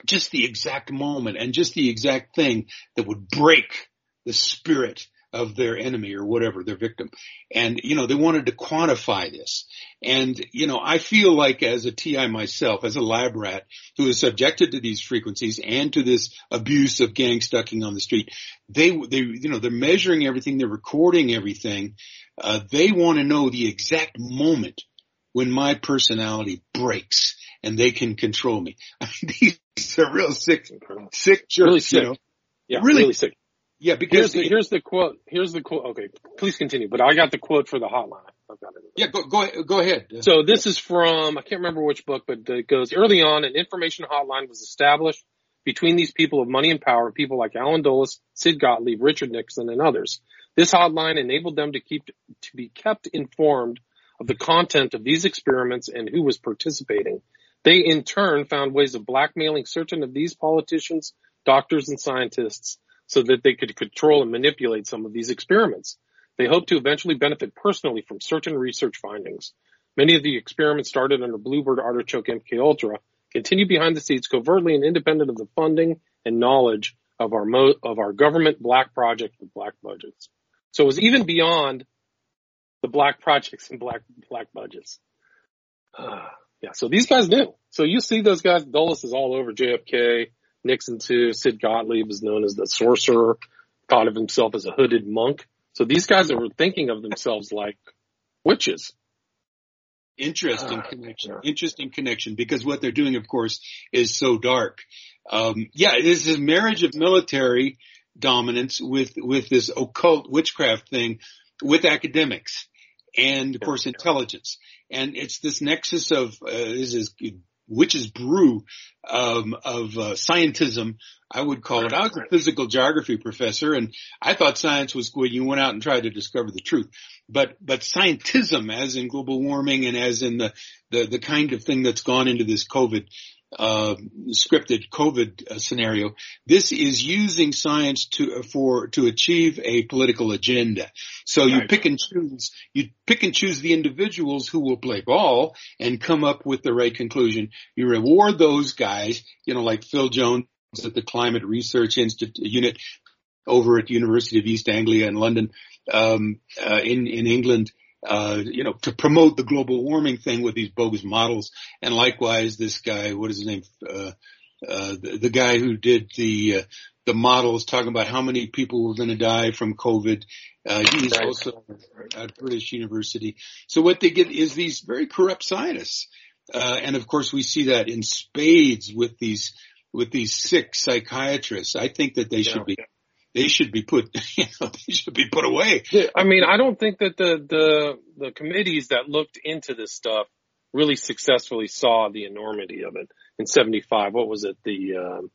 just the exact moment and just the exact thing that would break the spirit of their enemy or whatever, their victim. And, you know, they wanted to quantify this. And, you know, I feel like as a TI myself, as a lab rat who is subjected to these frequencies and to this abuse of gang stalking on the street, they, they, you know, they're measuring everything, they're recording everything. Uh, they want to know the exact moment when my personality breaks and they can control me. I [LAUGHS] mean, these are real sick, sick jerks, really sick. You know? Yeah, really, really sick. Yeah, because here's the, here's the quote. Here's the quote. Okay, please continue. But I got the quote for the hotline. I've got it. Yeah, go go go ahead. So this is from I can't remember which book, but it goes early on. An information hotline was established between these people of money and power, people like Allen Dulles, Sid Gottlieb, Richard Nixon, and others. This hotline enabled them to keep to be kept informed of the content of these experiments and who was participating. They in turn found ways of blackmailing certain of these politicians, doctors, and scientists so that they could control and manipulate some of these experiments. They hope to eventually benefit personally from certain research findings. Many of the experiments started under Bluebird Artichoke MK Ultra continue behind the scenes covertly and independent of the funding and knowledge of our mo- of our government black project with black budgets. So it was even beyond the black projects and black black budgets. Uh, [SIGHS] yeah, so these guys knew. So you see those guys, Dulles is all over JFK, Nixon too. Sid Gottlieb is known as the sorcerer, thought of himself as a hooded monk. So these guys were thinking of themselves like witches. Interesting uh, connection. Yeah. Interesting connection because what they're doing, of course, is so dark. Um, yeah, this is marriage of military dominance with, with this occult witchcraft thing with academics and of course intelligence. And it's this nexus of, uh, this is witch's brew um, of uh, scientism, I would call it. I was a physical geography professor, and I thought science was when you went out and tried to discover the truth. But but scientism, as in global warming, and as in the the, the kind of thing that's gone into this COVID uh, scripted COVID uh, scenario. This is using science to for to achieve a political agenda. So you right. pick and choose. You pick and choose the individuals who will play ball and come up with the right conclusion. You reward those guys, you know, like Phil Jones at the Climate Research Institute unit over at the University of East Anglia in London, um, uh, in in England uh, you know, to promote the global warming thing with these bogus models. And likewise, this guy, what is his name? Uh, uh, the, the guy who did the, uh, the models talking about how many people were going to die from COVID. Uh, he's also at British University. So what they get is these very corrupt scientists. Uh, and of course we see that in spades with these, with these sick psychiatrists. I think that they yeah. should be they should be put, [LAUGHS] you know, they should be put away. I mean, I don't think that the, the, the committees that looked into this stuff really successfully saw the enormity of it in 75. What was it? The, um,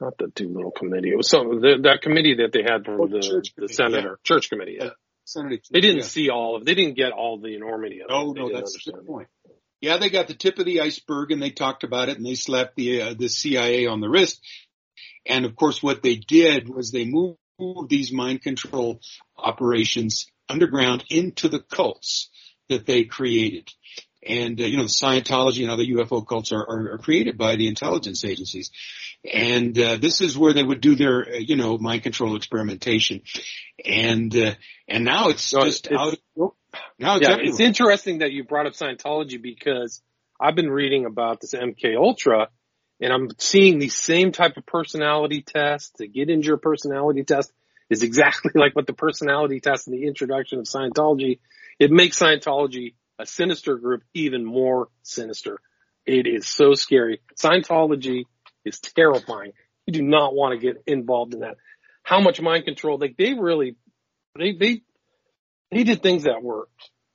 not the Doolittle committee. It was some, the, that committee that they had from oh, the, the senator, yeah. church committee. Yeah. Senator, they didn't yeah. see all of, they didn't get all the enormity of oh, it. No, no, that's the point. Yeah, they got the tip of the iceberg and they talked about it and they slapped the, uh, the CIA on the wrist and of course, what they did was they moved these mind control operations underground into the cults that they created. And, uh, you know, the Scientology and other UFO cults are, are, are created by the intelligence agencies. And, uh, this is where they would do their, uh, you know, mind control experimentation. And, uh, and now it's so just it's, out of, now it's, yeah, it's interesting that you brought up Scientology because I've been reading about this MK Ultra and I'm seeing the same type of personality test. The your personality test is exactly [LAUGHS] like what the personality test in the introduction of Scientology. It makes Scientology a sinister group even more sinister. It is so scary. Scientology is terrifying. You do not want to get involved in that. How much mind control? Like they really, they, they, they did things that were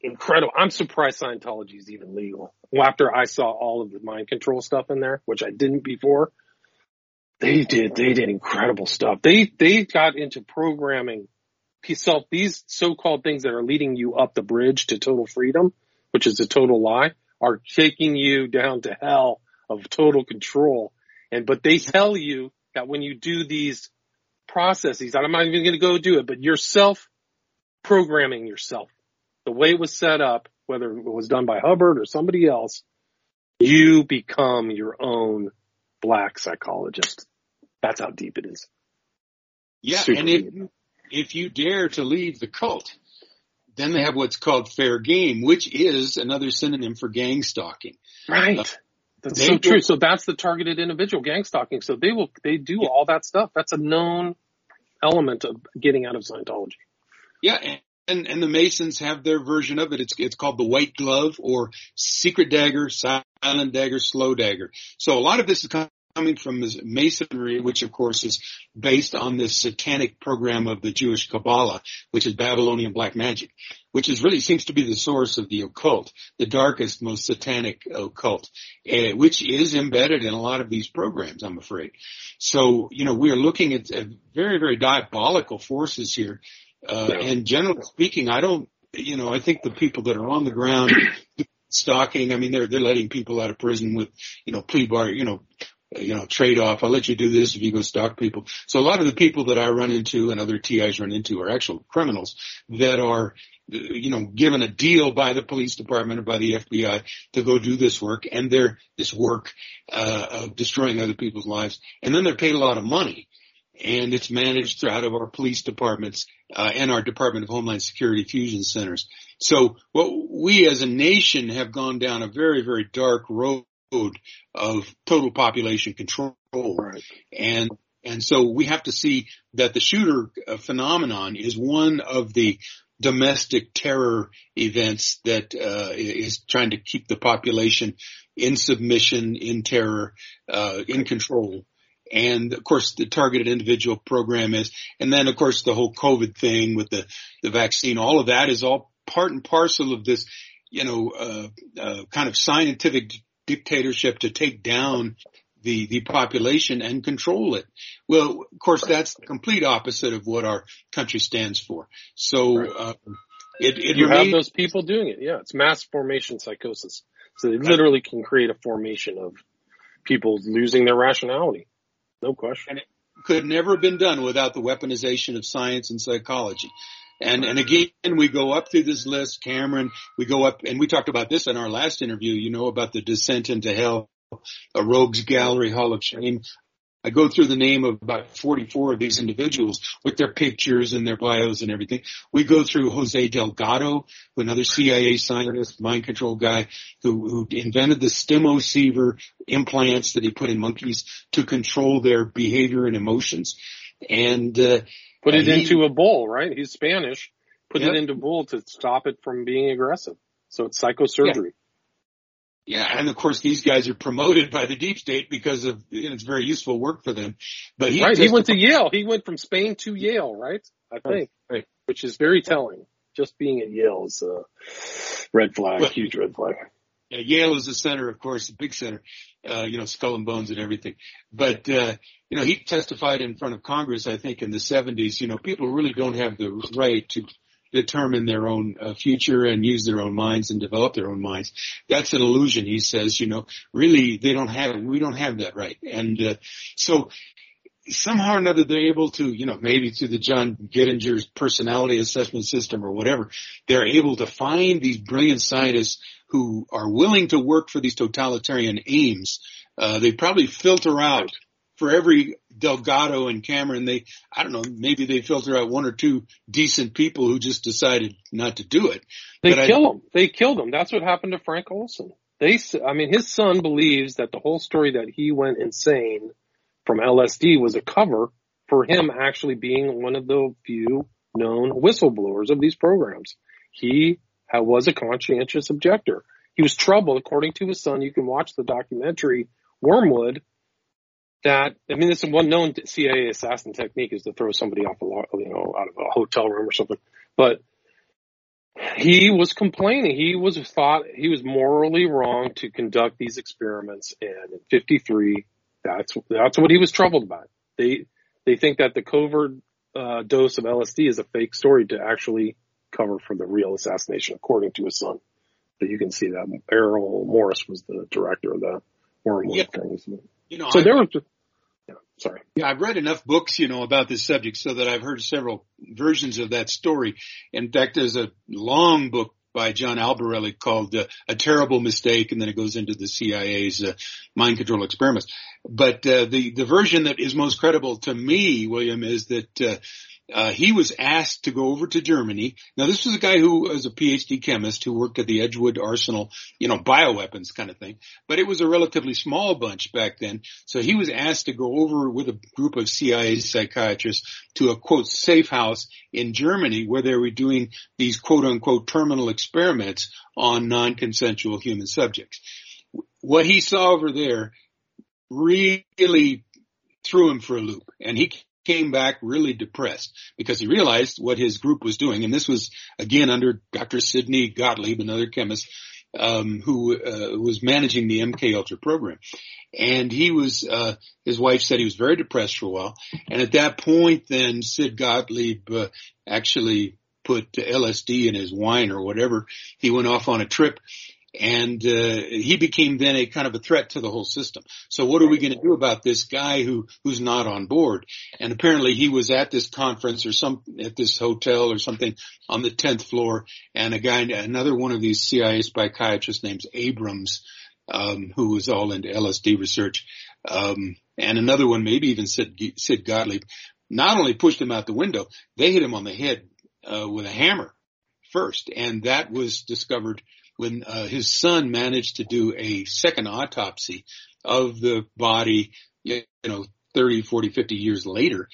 incredible. I'm surprised Scientology is even legal. Well, After I saw all of the mind control stuff in there, which I didn't before, they did, they did incredible stuff. They, they got into programming self, these so-called things that are leading you up the bridge to total freedom, which is a total lie, are taking you down to hell of total control. And, but they tell you that when you do these processes, I'm not even going to go do it, but you're self programming yourself the way it was set up, whether it was done by Hubbard or somebody else, you become your own black psychologist. That's how deep it is. Yeah, Super and if if you dare to leave the cult, then they have what's called fair game, which is another synonym for gang stalking. Right. Uh, that's so true. So that's the targeted individual gang stalking. So they will, they do yeah. all that stuff. That's a known element of getting out of Scientology. Yeah. And, and, and the Masons have their version of it. It's, it's called the white glove or secret dagger, silent dagger, slow dagger. So a lot of this is coming from Masonry, which of course is based on this satanic program of the Jewish Kabbalah, which is Babylonian black magic, which is really seems to be the source of the occult, the darkest, most satanic occult, uh, which is embedded in a lot of these programs, I'm afraid. So, you know, we are looking at, at very, very diabolical forces here uh, and generally speaking, I don't, you know, I think the people that are on the ground [COUGHS] stalking, I mean, they're, they're letting people out of prison with, you know, plea bar, you know, you know, trade off. I'll let you do this if you go stalk people. So a lot of the people that I run into and other TIs run into are actual criminals that are, you know, given a deal by the police department or by the FBI to go do this work and they're, this work, uh, of destroying other people's lives. And then they're paid a lot of money and it's managed out of our police departments uh, and our Department of Homeland Security fusion centers. So what we as a nation have gone down a very, very dark road of total population control. Right. And And so we have to see that the shooter uh, phenomenon is one of the domestic terror events that uh, is trying to keep the population in submission, in terror, uh, in control. And of course, the targeted individual program is, and then of course the whole COVID thing with the the vaccine. All of that is all part and parcel of this, you know, uh, uh, kind of scientific dictatorship to take down the, the population and control it. Well, of course, that's the complete opposite of what our country stands for. So, right. uh, it, it you remains, have those people doing it. Yeah. It's mass formation psychosis. So they literally can create a formation of people losing their rationality. No question. And it could never have been done without the weaponization of science and psychology. And, and again, we go up through this list, Cameron, we go up, and we talked about this in our last interview, you know, about the descent into hell a rogues gallery hall of shame. I go through the name of about 44 of these individuals with their pictures and their bios and everything. We go through Jose Delgado, another CIA scientist, mind control guy who, who invented the stimoceiver implants that he put in monkeys to control their behavior and emotions. And, uh, put it into a bull, right? He's Spanish. Put yep. it into a bull to stop it from being aggressive. So it's psychosurgery. Yeah. Yeah, and of course these guys are promoted by the deep state because of you know, it's very useful work for them. But he right, he went to Yale. He went from Spain to Yale, right? I think, right. which is very telling. Just being at Yale is a red flag, well, huge red flag. Yeah, Yale is the center, of course, big center, uh, you know, skull and bones and everything. But, uh, you know, he testified in front of Congress, I think in the 70s, you know, people really don't have the right to determine their own uh, future and use their own minds and develop their own minds. That's an illusion, he says. You know, really, they don't have. We don't have that right. And uh, so somehow or another they're able to, you know, maybe through the John Gittinger's personality assessment system or whatever, they're able to find these brilliant scientists who are willing to work for these totalitarian aims. Uh, they probably filter out for every Delgado and Cameron, they, I don't know, maybe they filter out one or two decent people who just decided not to do it. They but kill I, him. They killed him. That's what happened to Frank Olson. They, I mean, his son believes that the whole story that he went insane from LSD was a cover for him actually being one of the few known whistleblowers of these programs. He was a conscientious objector. He was troubled, according to his son. You can watch the documentary Wormwood that I mean, it's one known CIA assassin technique is to throw somebody off a you know out of a hotel room or something. But he was complaining. He was thought he was morally wrong to conduct these experiments, and in '53, that's that's what he was troubled by. They they think that the covert uh, dose of LSD is a fake story to actually cover for the real assassination, according to his son. But you can see that Errol Morris was the director of that wormwood yeah. thing. You know, so I, there was Sorry. Yeah, I've read enough books, you know, about this subject so that I've heard several versions of that story. In fact, there's a long book by John Albarelli called uh, A Terrible Mistake, and then it goes into the CIA's uh, mind control experiments. But uh, the the version that is most credible to me, William, is that uh, he was asked to go over to Germany. Now, this was a guy who was a PhD chemist who worked at the Edgewood Arsenal, you know, bioweapons kind of thing. But it was a relatively small bunch back then. So he was asked to go over with a group of CIA psychiatrists to a quote safe house in Germany where they were doing these quote unquote terminal experiments on non-consensual human subjects. What he saw over there really threw him for a loop and he came back really depressed because he realized what his group was doing. And this was again under Dr. Sidney Gottlieb, another chemist, um, who uh, was managing the MK Ultra program. And he was, uh, his wife said he was very depressed for a while. And at that point, then Sid Gottlieb uh, actually put LSD in his wine or whatever. He went off on a trip and uh, he became then a kind of a threat to the whole system. So what are we going to do about this guy who who's not on board? And apparently he was at this conference or some at this hotel or something on the tenth floor, and a guy, another one of these CIA psychiatrists named Abrams, um, who was all into LSD research, um, and another one, maybe even Sid, Sid Gottlieb, not only pushed him out the window, they hit him on the head uh, with a hammer first, and that was discovered when uh, his son managed to do a second autopsy of the body, you know, 30, 40, 50 years later,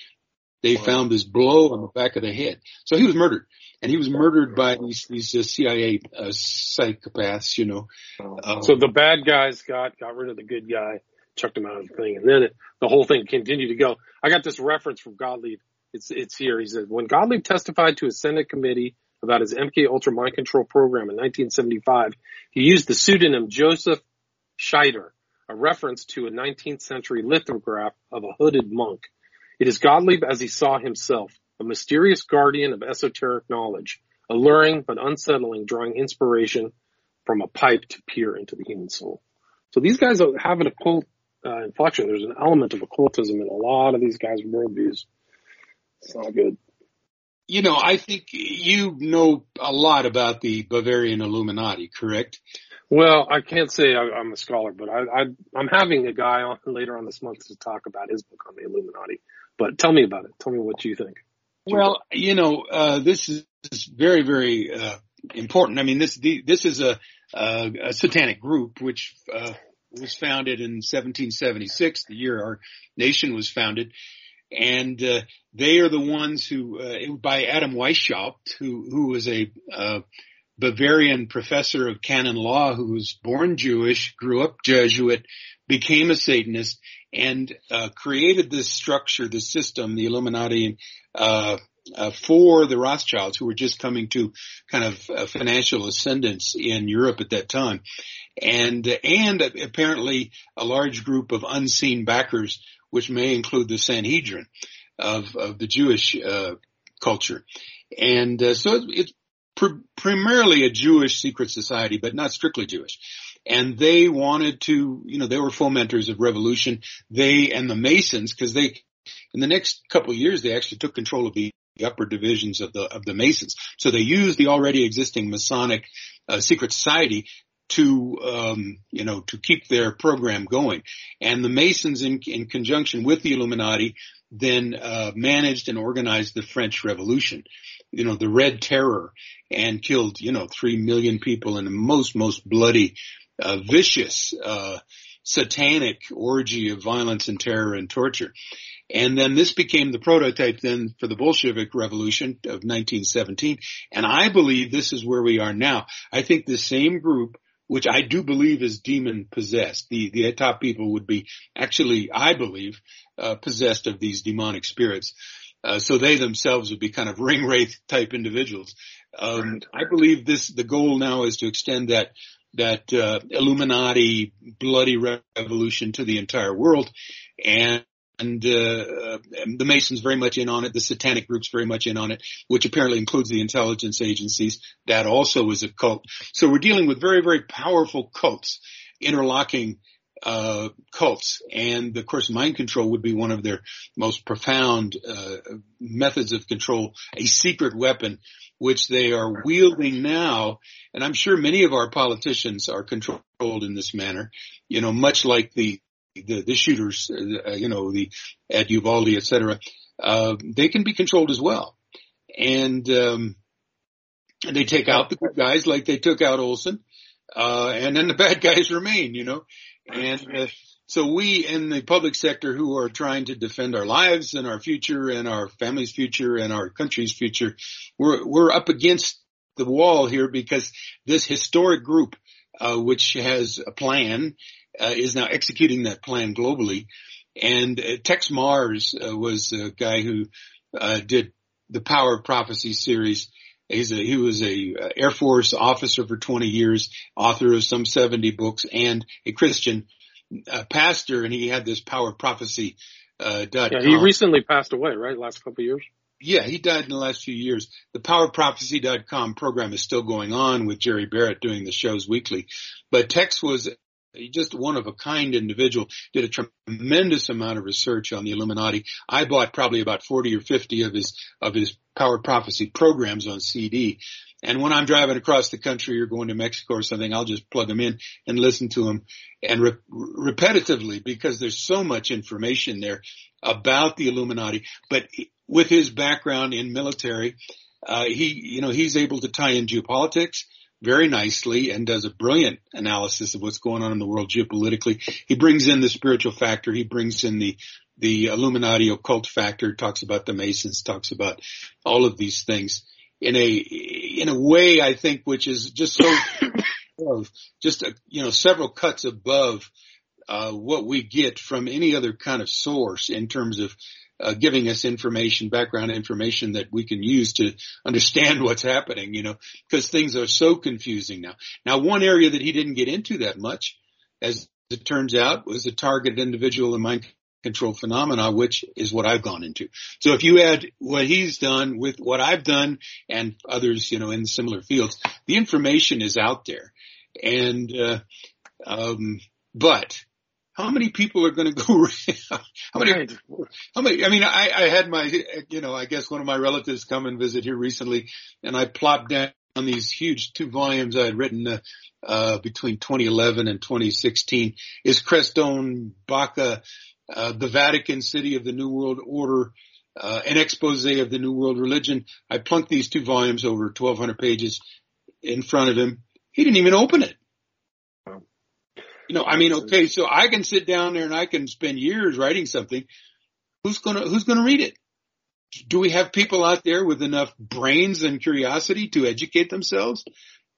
they wow. found this blow on the back of the head. So he was murdered and he was murdered by these, these uh, CIA uh, psychopaths, you know. Um, so the bad guys got, got rid of the good guy, chucked him out of the thing. And then it, the whole thing continued to go. I got this reference from Gottlieb. It's, it's here. He said, when Gottlieb testified to a Senate committee about his MK Ultra mind control program in 1975, he used the pseudonym Joseph Scheider, a reference to a 19th century lithograph of a hooded monk. It is Gottlieb as he saw himself, a mysterious guardian of esoteric knowledge, alluring but unsettling, drawing inspiration from a pipe to peer into the human soul. So these guys have an occult uh, inflection. There's an element of occultism in a lot of these guys' worldviews. It's not good. You know, I think you know a lot about the Bavarian Illuminati, correct? Well, I can't say I, am a scholar, but I, I, I'm having a guy on later on this month to talk about his book on the Illuminati. But tell me about it. Tell me what you think. Well, you know, uh, this is very, very uh, important. I mean, this the, this is a, a, a satanic group which uh, was founded in 1776, the year our nation was founded, and uh, they are the ones who, uh, by Adam Weishaupt, who who was a uh, Bavarian professor of canon law who was born Jewish, grew up Jesuit, became a Satanist, and uh, created this structure, this system, the Illuminati, uh, uh, for the Rothschilds, who were just coming to kind of financial ascendance in Europe at that time, and and apparently a large group of unseen backers, which may include the Sanhedrin of of the Jewish uh, culture, and uh, so it's pr- primarily a Jewish secret society, but not strictly Jewish and they wanted to, you know, they were fomenters of revolution. They and the Masons, because they, in the next couple of years, they actually took control of the upper divisions of the of the Masons. So they used the already existing Masonic uh, secret society to um, you know to keep their program going. And the Masons, in, in conjunction with the Illuminati, then uh, managed and organized the French Revolution. You know, the Red Terror, and killed you know three million people in the most most bloody uh, vicious, uh, satanic orgy of violence and terror and torture. And then this became the prototype then for the Bolshevik Revolution of 1917. And I believe this is where we are now. I think the same group, which I do believe is demon possessed, the, the top people would be actually, I believe, uh, possessed of these demonic spirits. Uh, so they themselves would be kind of [LAUGHS] ring wraith type individuals. Um, I believe this, the goal now is to extend that that uh, Illuminati bloody revolution to the entire world, and and uh, the Masons very much in on it. The Satanic groups very much in on it, which apparently includes the intelligence agencies. That also is a cult. So we're dealing with very very powerful cults interlocking uh, cults, and of course, mind control would be one of their most profound uh, methods of control, a secret weapon which they are wielding now. And I'm sure many of our politicians are controlled in this manner, you know, much like the, the, the shooters, uh, you know, the, at Uvalde, et cetera. Uh, they can be controlled as well. And, um, they take out the good guys like they took out Olson, uh, and then the [LAUGHS] bad guys remain, you know, and, uh, so we in the public sector who are trying to defend our lives and our future and our family's future and our country's future, we're, we're up against the wall here because this historic group, uh, which has a plan, uh, is now executing that plan globally. And uh, Texe Marrs uh, was a guy who uh, did the Power of Prophecy series. He's a, he was a uh, Air Force officer for 20 years, author of some 70 books, and a Christian uh, pastor, and he had this power prophecy. Uh, dot yeah, he recently passed away, right? Last couple of years. Yeah, he died in the last few years. The powerprophecy.com program is still going on with Jerry Barrett doing the shows weekly. But Tex was just one of a kind individual, did a tremendous amount of research on the Illuminati. I bought probably about 40 or 50 of his, of his power prophecy programs on CD. And when I'm driving across the country or going to Mexico or something, I'll just plug them in and listen to them and re- repetitively because there's so much information there about the Illuminati. But with his background in military, uh, he, you know, he's able to tie in geopolitics very nicely and does a brilliant analysis of what's going on in the world geopolitically. He brings in the spiritual factor. He brings in the, the Illuminati occult factor, talks about the Masons, talks about all of these things in a in a way I think which is just so [COUGHS] just a, you know several cuts above uh, what we get from any other kind of source in terms of uh, giving us information, background information that we can use to understand [LAUGHS] what's happening, you know, because things are so confusing now. Now, one area that he didn't get into that much, as it turns out, was the targeted individual and mind control phenomena, which is what I've gone into. So if you add what he's done with what I've done and others, you know, in similar fields, the information is out there. And, uh, um, but how many people are going [LAUGHS] to go? around? how many? Right. How many? I mean, I, I had my, you know, I guess one of my relatives come and visit here recently, and I plopped down these huge two volumes I had written uh, uh, between 2011 and 2016. Is Crestone Baca, uh, the Vatican City of the New World Order, uh, an expose of the New World Religion? I plunked these two volumes over 1,200 pages in front of him. He didn't even open it. You know, I mean, okay, so I can sit down there and I can spend years writing something. Who's gonna, who's gonna read it? Do we have people out there with enough brains and curiosity to educate themselves?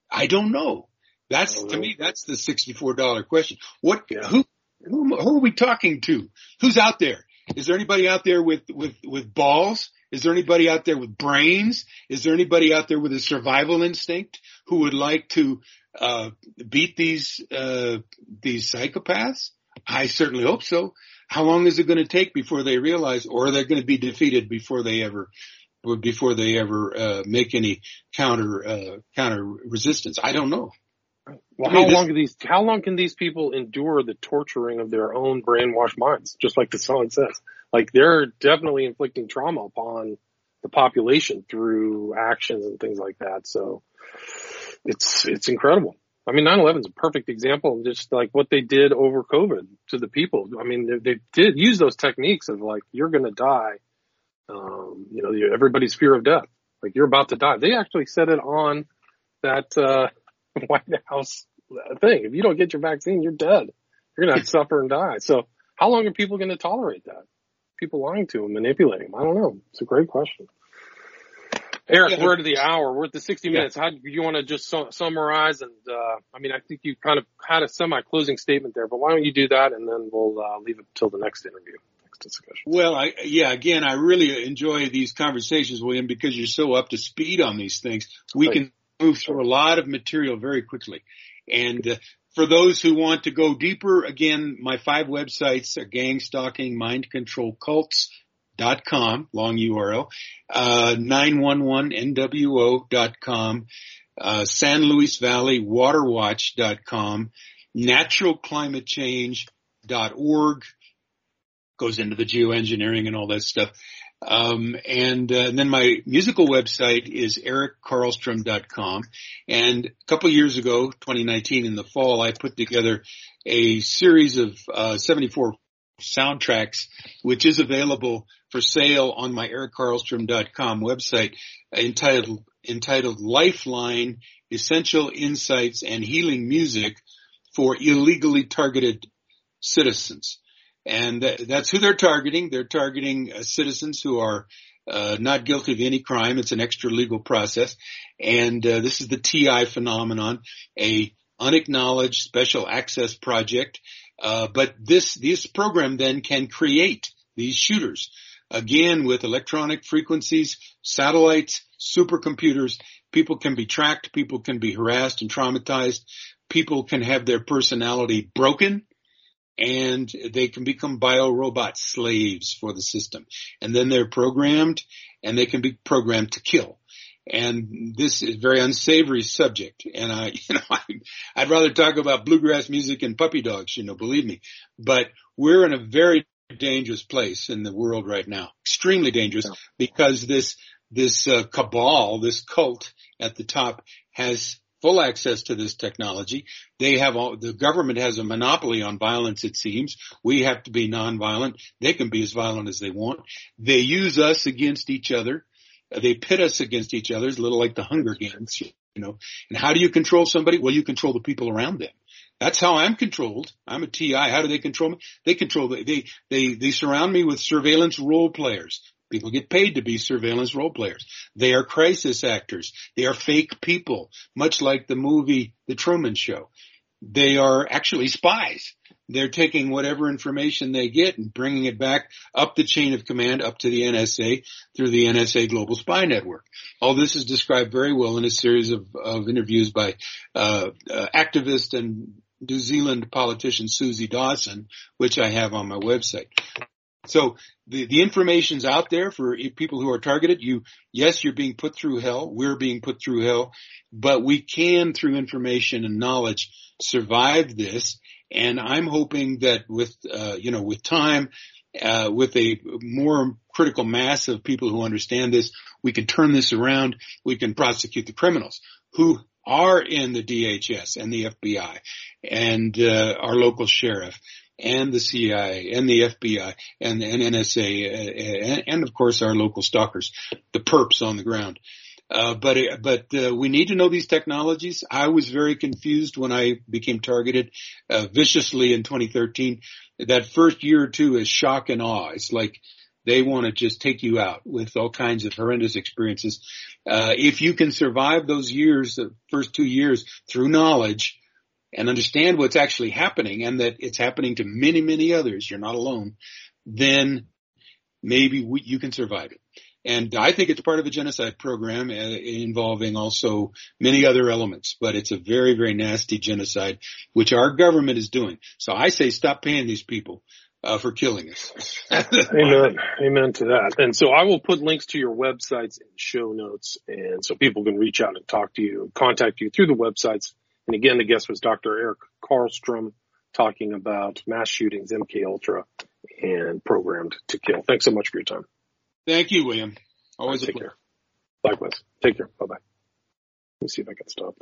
I don't know. That's to me, that's the $64 question. What, yeah. who, who, who are we talking to? Who's out there? Is there anybody out there with, with, with balls? Is there anybody out there with brains? Is there anybody out there with a survival instinct who would like to uh, beat these uh, these psychopaths? I certainly hope so. How long is it going to take before they realize, or are they going to be defeated before they ever before they ever uh, make any counter uh, counter resistance? I don't know. Well, how long can these how long can these people endure the torturing of their own brainwashed minds? Just like the song says, like they're definitely inflicting trauma upon the population through actions and things like that. So it's it's incredible. I mean, 9/11 is a perfect example of just like what they did over COVID to the people. I mean, they, they did use those techniques of like you're going to die. Um, you know, everybody's fear of death. Like you're about to die. They actually said it on that uh, [LAUGHS] White House thing. If you don't get your vaccine, you're dead. You're going to [LAUGHS] suffer and die. So, how long are people going to tolerate that? People lying to them, manipulating them. I don't know. It's a great question. Eric, yeah. we're at the hour. We're at the 60 minutes. Yeah. How do you want to just su- summarize? And, uh, I mean, I think you kind of had a semi closing statement there, but why don't you do that and then we'll, uh, leave it till the next interview, next discussion. Well, I, yeah, again, I really enjoy these conversations, William, because you're so up to speed on these things. We can move through a lot of material very quickly. And, uh, for those who want to go deeper, again, my five websites are gang stalking, mind control cults, dot com, long URL, uh, 911nwo.com, uh, San Luis Valley waterwatch.com, naturalclimatechange.org, goes into the geoengineering and all that stuff. Um, and, uh, and, then my musical website is erickarlstrom.com. And a couple years ago, 2019 in the fall, I put together a series of uh, 74 soundtracks, which is available for sale on my erickarlstrom.com website entitled, entitled Lifeline, Essential Insights and Healing Music for Illegally Targeted Citizens. And that's who they're targeting. They're targeting uh, citizens who are uh, not guilty of any crime. It's an extra legal process. And uh, this is the TI phenomenon, a unacknowledged special access project. Uh, but this, this program then can create these shooters again with electronic frequencies, satellites, supercomputers, people can be tracked, people can be harassed and traumatized, people can have their personality broken, and they can become biorobot slaves for the system. And then they're programmed and they can be programmed to kill. And this is a very unsavory subject. And I, [LAUGHS] you know, I, I'd rather talk about bluegrass music and puppy dogs, you know, believe me. But we're in a very dangerous place in the world right now. Extremely dangerous yeah. because this this uh, cabal, this cult at the top has full access to this technology. They have all, the government has a monopoly on violence, it seems. We have to be nonviolent. They can be as violent as they want. They use us against each other. They pit us against each other. It's a little like the Hunger Games, you know. And how do you control somebody? Well, you control the people around them. That's how I'm controlled. I'm a TI. How do they control me? They control. They, they, they surround me with surveillance role players. People get paid to be surveillance role players. They are crisis actors. They are fake people, much like the movie The Truman Show. They are actually spies. They're taking whatever information they get and bringing it back up the chain of command up to the NSA through the NSA Global Spy Network. All this is described very well in a series of, of interviews by uh, uh, activist and New Zealand politician Suzie Dawson, which I have on my website. So the, the information's out there for people who are targeted. You, yes, you're being put through hell. We're being put through hell, but we can through information and knowledge survive this. And I'm hoping that with, uh, you know, with time, uh, with a more critical mass of people who understand this, we can turn this around. We can prosecute the criminals who are in the DHS and the FBI and uh, our local sheriff and the CIA and the FBI and, and NSA and, and, of course our local stalkers, the perps on the ground. Uh, but but uh, we need to know these technologies. I was very confused when I became targeted uh, viciously in 2013. That first year or two is shock and awe. It's like they want to just take you out with all kinds of horrendous experiences. Uh, if you can survive those years, the first two years through knowledge, and understand what's actually happening and that it's happening to many, many others, you're not alone, then maybe we, you can survive it. And I think it's part of a genocide program uh, involving also many other elements, but it's a very, very nasty genocide, which our government is doing. So I say stop paying these people. Uh, for killing us. [LAUGHS] Amen. Amen to that. And so I will put links to your websites in show notes and so people can reach out and talk to you, contact you through the websites and again, the guest was Dr. Eric Karlstrom talking about mass shootings, MK Ultra, and programmed to kill. Thanks so much for your time. Thank you, William. Always right, a pleasure. Care. Likewise. Take care. Bye bye. Let me see if I can stop this.